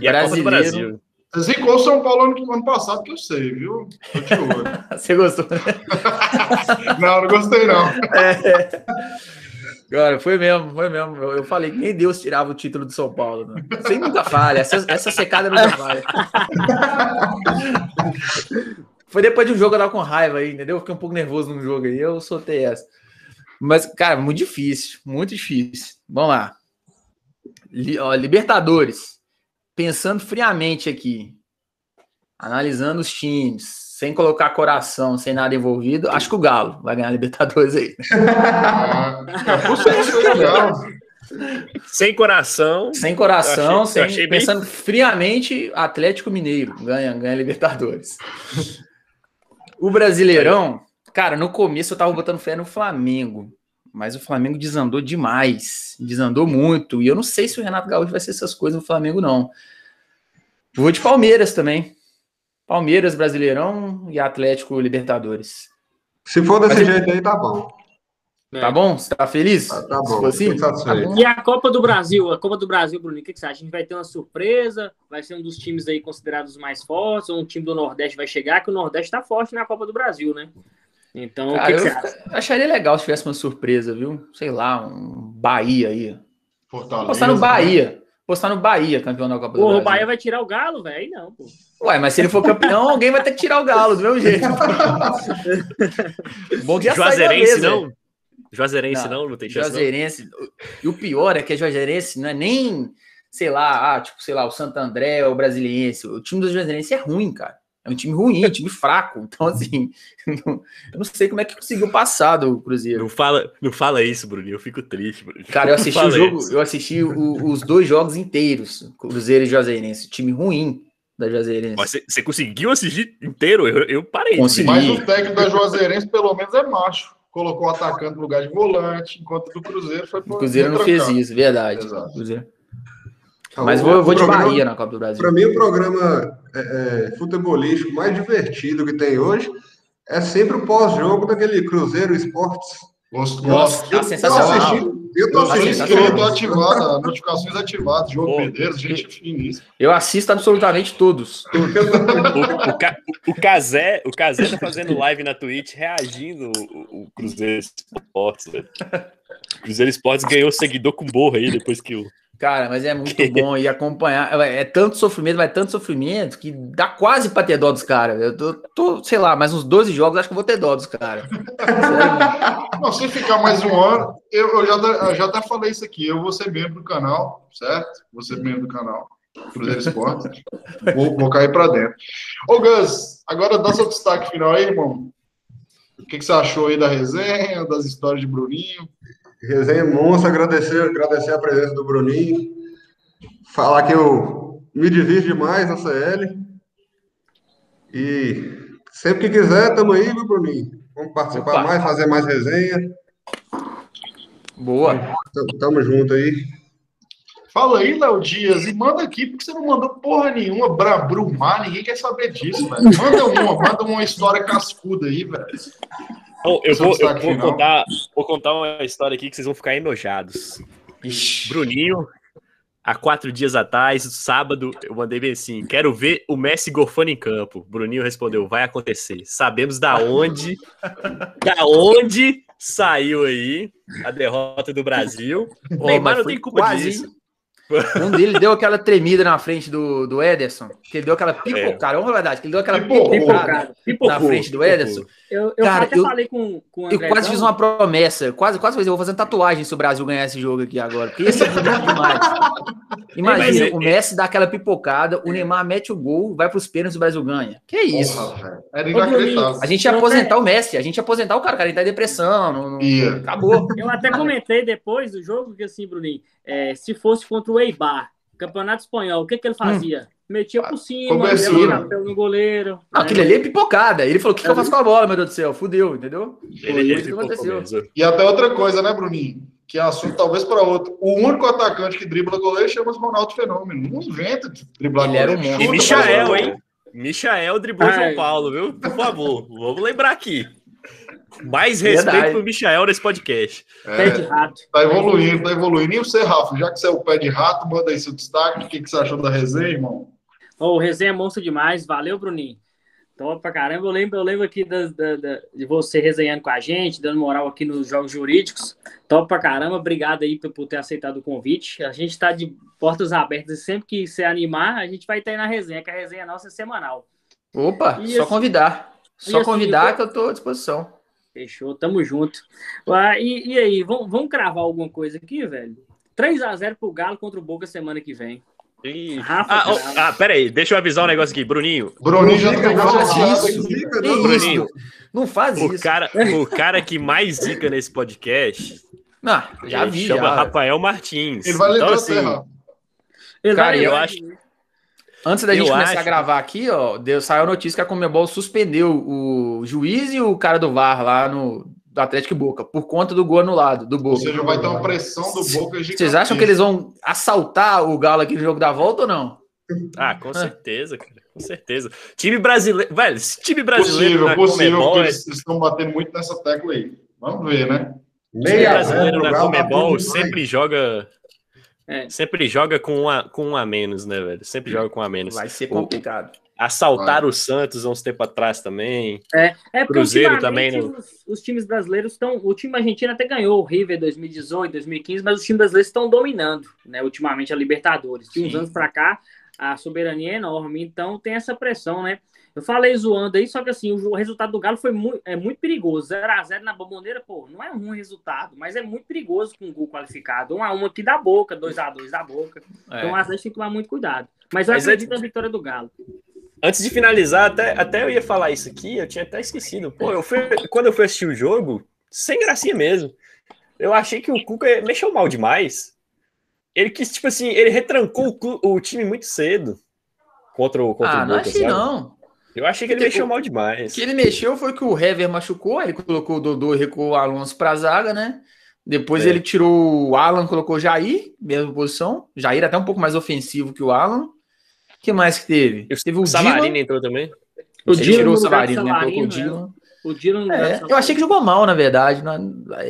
E a Copa do Brasil.
Você zicou o São Paulo ano, ano passado, que eu sei, viu?
Você gostou?
não, não gostei, não. É.
Agora, foi mesmo, foi mesmo. Eu, eu, falei que nem Deus tirava o título do São Paulo. Né? Sem nunca falha. Essa, essa secada nunca falha. Foi depois de um jogo eu tava com raiva aí, entendeu? Eu fiquei um pouco nervoso no jogo aí, eu soltei essa. Mas, cara, muito difícil, muito difícil. Vamos lá. ó, Libertadores. Pensando friamente aqui, analisando os times, sem colocar coração, sem nada envolvido, acho que o Galo vai ganhar a Libertadores aí.
sem coração.
Sem coração, achei, sem, pensando bem... friamente, Atlético Mineiro ganha, ganha Libertadores. O Brasileirão, cara, no começo eu tava botando fé no Flamengo, mas o Flamengo desandou demais, desandou muito, e eu não sei se o Renato Gaúcho vai ser essas coisas no Flamengo, não. Vou de Palmeiras também. Palmeiras, Brasileirão e Atlético Libertadores.
Se for desse mas jeito aí, tá bom.
É. Tá bom? Você tá feliz? Tá,
tá bom. Assim? Tá
e a Copa do Brasil? A Copa do Brasil, Bruno, o que, que você acha? A gente vai ter uma surpresa? Vai ser um dos times aí considerados mais fortes? Ou um time do Nordeste vai chegar? Que o Nordeste tá forte na Copa do Brasil, né? Então, Cara, o que, que você acha?
Acharia legal se tivesse uma surpresa, viu? Sei lá, um Bahia aí.
Fortaleza.
Postar no Bahia. Postar no Bahia, campeão da Copa do Brasil.
O Bahia vai tirar o Galo, velho? Não, pô.
Ué, mas se ele for campeão, alguém vai ter que tirar o Galo, do mesmo jeito.
Bom que já Juazeirense, não? Juazeirense não, não, não tem chance.
Juazeirense. Não. E o pior é que a Juazeirense não é nem, sei lá, ah, tipo, sei lá, o Santo André ou o Brasiliense. O time do Juazeirense é ruim, cara. É um time ruim, um time fraco. Então, assim, eu não sei como é que conseguiu passar do Cruzeiro.
Não fala, não fala isso, Bruninho. Eu fico triste, Bruninho.
Cara, eu assisti o jogo, isso. eu assisti o, os dois jogos inteiros, Cruzeiro e Juazeirense. Time ruim. da Juazeirense.
Mas Você, você conseguiu assistir inteiro? Eu, eu parei.
Consegui.
Mas o técnico da Juazeirense, pelo menos, é macho. Colocou o atacante no lugar de volante, enquanto do Cruzeiro foi
O Cruzeiro não fez isso, verdade.
Exato.
Cruzeiro.
Então,
Mas vou, eu vou de
programa-
Bahia na Copa do Brasil.
Para mim, o programa é, é, futebolístico mais divertido que tem hoje é sempre o pós-jogo daquele Cruzeiro Esportes.
Gosto,
Nossa,
gosto.
tá
Eu tô
sensacional.
assistindo, eu
ativado, notificações ativadas, Jogo
Pô,
Medeiros, gente finíssima.
Eu assisto absolutamente todos. todos.
O, o, o Cazé, o Cazé tá fazendo live na Twitch reagindo o, o Cruzeiro Esportes. velho. O Cruzeiro Esportes ganhou seguidor com borra aí depois que o.
Cara, mas é muito bom e acompanhar. É tanto sofrimento, mas é tanto sofrimento que dá quase pra ter dó dos caras. Eu tô, tô, sei lá, mais uns 12 jogos, acho que eu vou ter dó dos caras.
Não, se ficar mais um ano, eu, eu já, eu já até falei isso aqui, eu vou ser membro do canal, certo? Vou ser membro do canal, Cruzeiro Esportes. Vou, vou cair pra dentro. Ô, Gus, agora dá seu destaque final aí, irmão. O que, que você achou aí da resenha, das histórias de Bruninho?
Resenha monstro, agradecer, agradecer a presença do Bruninho. Falar que eu me divirto demais na CL. E sempre que quiser, estamos aí, viu, Bruninho? Vamos participar
Opa.
mais, fazer mais resenha.
Boa.
T- Tamo junto aí.
Fala aí, Léo Dias, e manda aqui, porque você não mandou porra nenhuma pra Brumar, ninguém quer saber disso, velho. Manda uma, manda uma história cascuda aí, velho.
Eu vou, eu vou contar, vou contar uma história aqui que vocês vão ficar enojados. Bruninho, há quatro dias atrás, sábado, eu mandei bem assim: quero ver o Messi gorfando em campo. Bruninho respondeu: vai acontecer. Sabemos da onde, da onde saiu aí a derrota do Brasil. O Neymar não tem culpa
quase,
disso.
Um dele deu aquela tremida na frente do, do Ederson, que ele deu aquela pipocada, vamos falar a verdade, que ele deu aquela pipocada
Pipocado.
na frente do Ederson.
Eu, eu
Cara,
até
eu-
falei com, com o
Eu quase fiz uma promessa, quase, quase fiz, eu vou fazer tatuagem se o Brasil ganhar esse jogo aqui agora, porque esse é demais. Imagina,
Mas é-
o Messi dá aquela pipocada, o Neymar mete o gol, vai pros pênaltis e o Brasil ganha. Que isso?
Porra. Era inacreditável.
A gente ia aposentar o Messi, a gente ia aposentar o cara, o cara ele tá em depressão, não, não- acabou.
Eu até comentei depois do jogo que assim, Bruninho, é, se fosse contra o Eibar, Campeonato Espanhol, o que, que ele fazia? Metia por cima,
Cobertura.
dava chapéu no goleiro.
Não,
né?
aquilo ali é pipocada. Ele falou: o que, que eu faço com a bola, meu Deus do céu? Fudeu, entendeu?
Ele, ele
aconteceu.
mesmo.
E até outra coisa, né, Bruninho? Que é assunto talvez para outro. O único atacante que dribla goleiro chama-se Ronaldo Fenômeno. Não inventa de driblar
Ele era um
goleiro.
monstro.
E Michael, hein? Michael driblou
Ai.
João Paulo, viu? Por favor, vamos lembrar aqui. Mais respeito
Verdade.
pro Michael nesse podcast.
Pé de
É,
rato.
tá evoluindo, tá evoluindo. E você, Rafa, já que você é o pé de rato, manda aí seu destaque. O que, que você achou da resenha, irmão?
Ô, o resenha é monstro demais. Valeu, Bruninho. Top pra caramba. Eu lembro, eu lembro aqui da- da- da- de você resenhando com a gente, dando moral aqui nos jogos jurídicos. Top pra caramba. Obrigado aí por, por ter aceitado o convite. A gente tá de portas abertas e sempre que você animar, a gente vai estar aí na resenha, que a resenha nossa é semanal.
Opa,
E
só
assim-
convidar. Só
assim,
convidar
eu-
que eu tô à disposição.
Fechou, tamo junto. Ah, e, e aí, vamos, vamos cravar alguma coisa aqui, velho? 3x0 pro Galo contra o Boca semana que vem. Rafa,
Ah, oh, ah, pera aí, deixa eu avisar um negócio aqui. Bruninho,
Bruninho já
não,
faz isso.
não.
Bruninho.
isso? Não faz
o
isso.
cara, o cara que mais zica nesse podcast
Não, já
ele
vi.
chama
Já.
Rafael Martins.
Ele vai
então, assim,
Cara,
eu acho-.
Antes da
Eu
gente começar a gravar aqui, ó, deu, saiu a notícia que a Comebol suspendeu o juiz e o cara do VAR lá no do Atlético Boca, por conta do gol anulado, do
Ou
Boca.
seja, vai ter uma pressão do Boca gigante.
Vocês acham que eles vão assaltar o Galo aqui no jogo da volta ou não?
Ah, com certeza, cara. Com certeza. Time brasileiro. Velho, esse time brasileiro
Possível,
na
possível,
Comebol
porque
é
eles estão batendo muito nessa tecla aí. Vamos ver, né?
time
Meia
brasileiro
zero,
na Comebol sempre joga.
É.
Sempre joga com um, a, com um a menos, né, velho? Sempre joga com um a menos.
Vai ser
O-
complicado.
Assaltar o Santos há uns tempo atrás também.
É, é
Cruzeiro também, né?
Os, os times brasileiros estão. O time argentino até ganhou o River 2018, 2015, mas os times brasileiros estão dominando, né? Ultimamente a Libertadores. De uns
Sim.
anos para cá, a soberania é enorme, então tem essa pressão, né? Eu falei zoando aí, só que assim, o, resultado do Galo foi muito, é muito perigoso. 0x0 na bomboneira, pô, não é um ruim resultado, mas é muito perigoso com um gol qualificado. 1x1 aqui da boca, 2x2 da boca. Então o
É.
Atlético tem que tomar muito cuidado. Mas eu
Mas é-
acredito na vitória do Galo.
Antes de finalizar, até, até eu ia falar isso aqui, eu tinha até esquecido. Pô, eu fui, quando eu fui assistir o jogo, sem gracinha mesmo. Eu achei que o Cuca mexeu mal demais. Ele quis, tipo assim, ele retrancou o, clu- o time muito cedo. contra o contra
Ah,
o
não
Boca,
achei
sabe?
não.
Eu achei que ele mexeu mal
O
demais.
que ele mexeu foi que o Hever machucou, aí ele colocou o Dodô e recuou o Alonso pra zaga, né? Depois
É.
ele tirou o Alan, colocou o Jair, mesma posição. Jair até um pouco mais ofensivo que o Alan. O que mais que teve?
E
Teve o
O Savarino
Dylan.
entrou também.
O
Ele tirou o Savarino, né? Colocou o
Savarino,
Dylan.
O Dylan no lugar
É, eu achei que jogou mal, na verdade.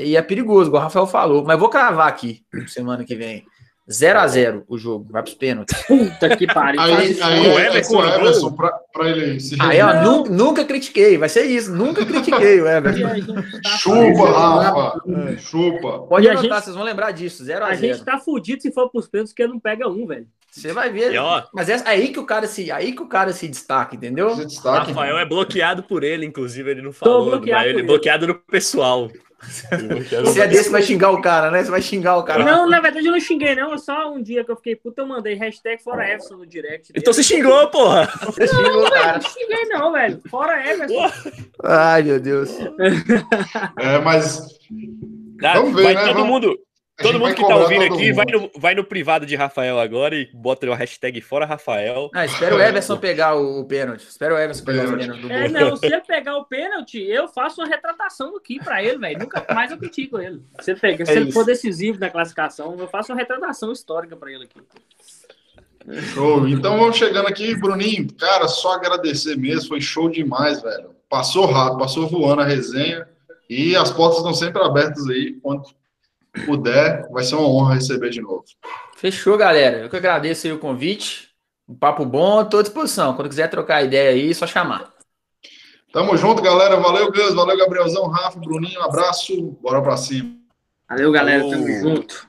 E é perigoso, igual o Rafael falou. Mas vou cravar aqui, semana que vem. 0x0 o jogo, vai pros pênaltis.
Puta que pariu.
Aí, aí
o
é,
Everson no
Everson pra, pra ele se
Aí, ó, nunca, nunca critiquei, vai ser isso. Nunca critiquei o
E
Everton.
a gente tá
Chupa, Rafa. Chupa.
Pode
E a
anotar,
gente-
vocês vão lembrar disso.
A
0x0.
gente tá fudido se for pros pênaltis, porque não pega um, velho.
Você vai ver.
E, ó,
Mas é aí que o cara se, aí que o cara se destaca, entendeu?
Esse destaque.
Rafael é bloqueado por ele, inclusive, ele não falou.
bloqueado
mas ele é bloqueado no pessoal.
Você é desse que vai xingar o cara, né? Você vai xingar o cara.
Não, na verdade eu não xinguei, não. Só um dia que eu fiquei puta, eu mandei hashtag fora Everson no direct. dele.
Então você xingou, porra!
Você xingou o cara.
Não xinguei, não, velho. Fora Everson.
Ai, meu Deus.
É, mas. Vamos ver,
vai
né?
todo
Vamos-
mundo, todo mundo que tá ouvindo aqui, vai no, vai no privado de Rafael agora e bota o hashtag fora Rafael.
Ah, espera o Everson pegar o, o pênalti. Espera o Everson pegar o
Pênalti.
pênalti do
É, não, se ele pegar o pênalti, eu faço uma retratação aqui pra ele, velho. Nunca mais eu critico ele. Se ele, pegar, se
É
ele
isso.
for decisivo na classificação, eu faço uma retratação histórica pra ele aqui.
Show. Então vamos chegando aqui, Bruninho. Cara, só agradecer mesmo. Foi show demais, velho. Passou rápido, passou voando a resenha. E as portas estão sempre abertas aí. Quando puder, vai ser uma honra receber de novo.
Fechou, galera. Eu que agradeço aí o convite. Um papo bom, tô à disposição. Quando quiser trocar ideia aí, só chamar.
Tamo junto, galera. Valeu, Gus. Valeu, Gabrielzão, Rafa, Bruninho. Abraço. Bora pra cima.
Valeu, galera. Tamo junto.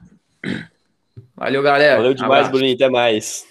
Valeu, galera.
Valeu demais. Bruninho. Até mais.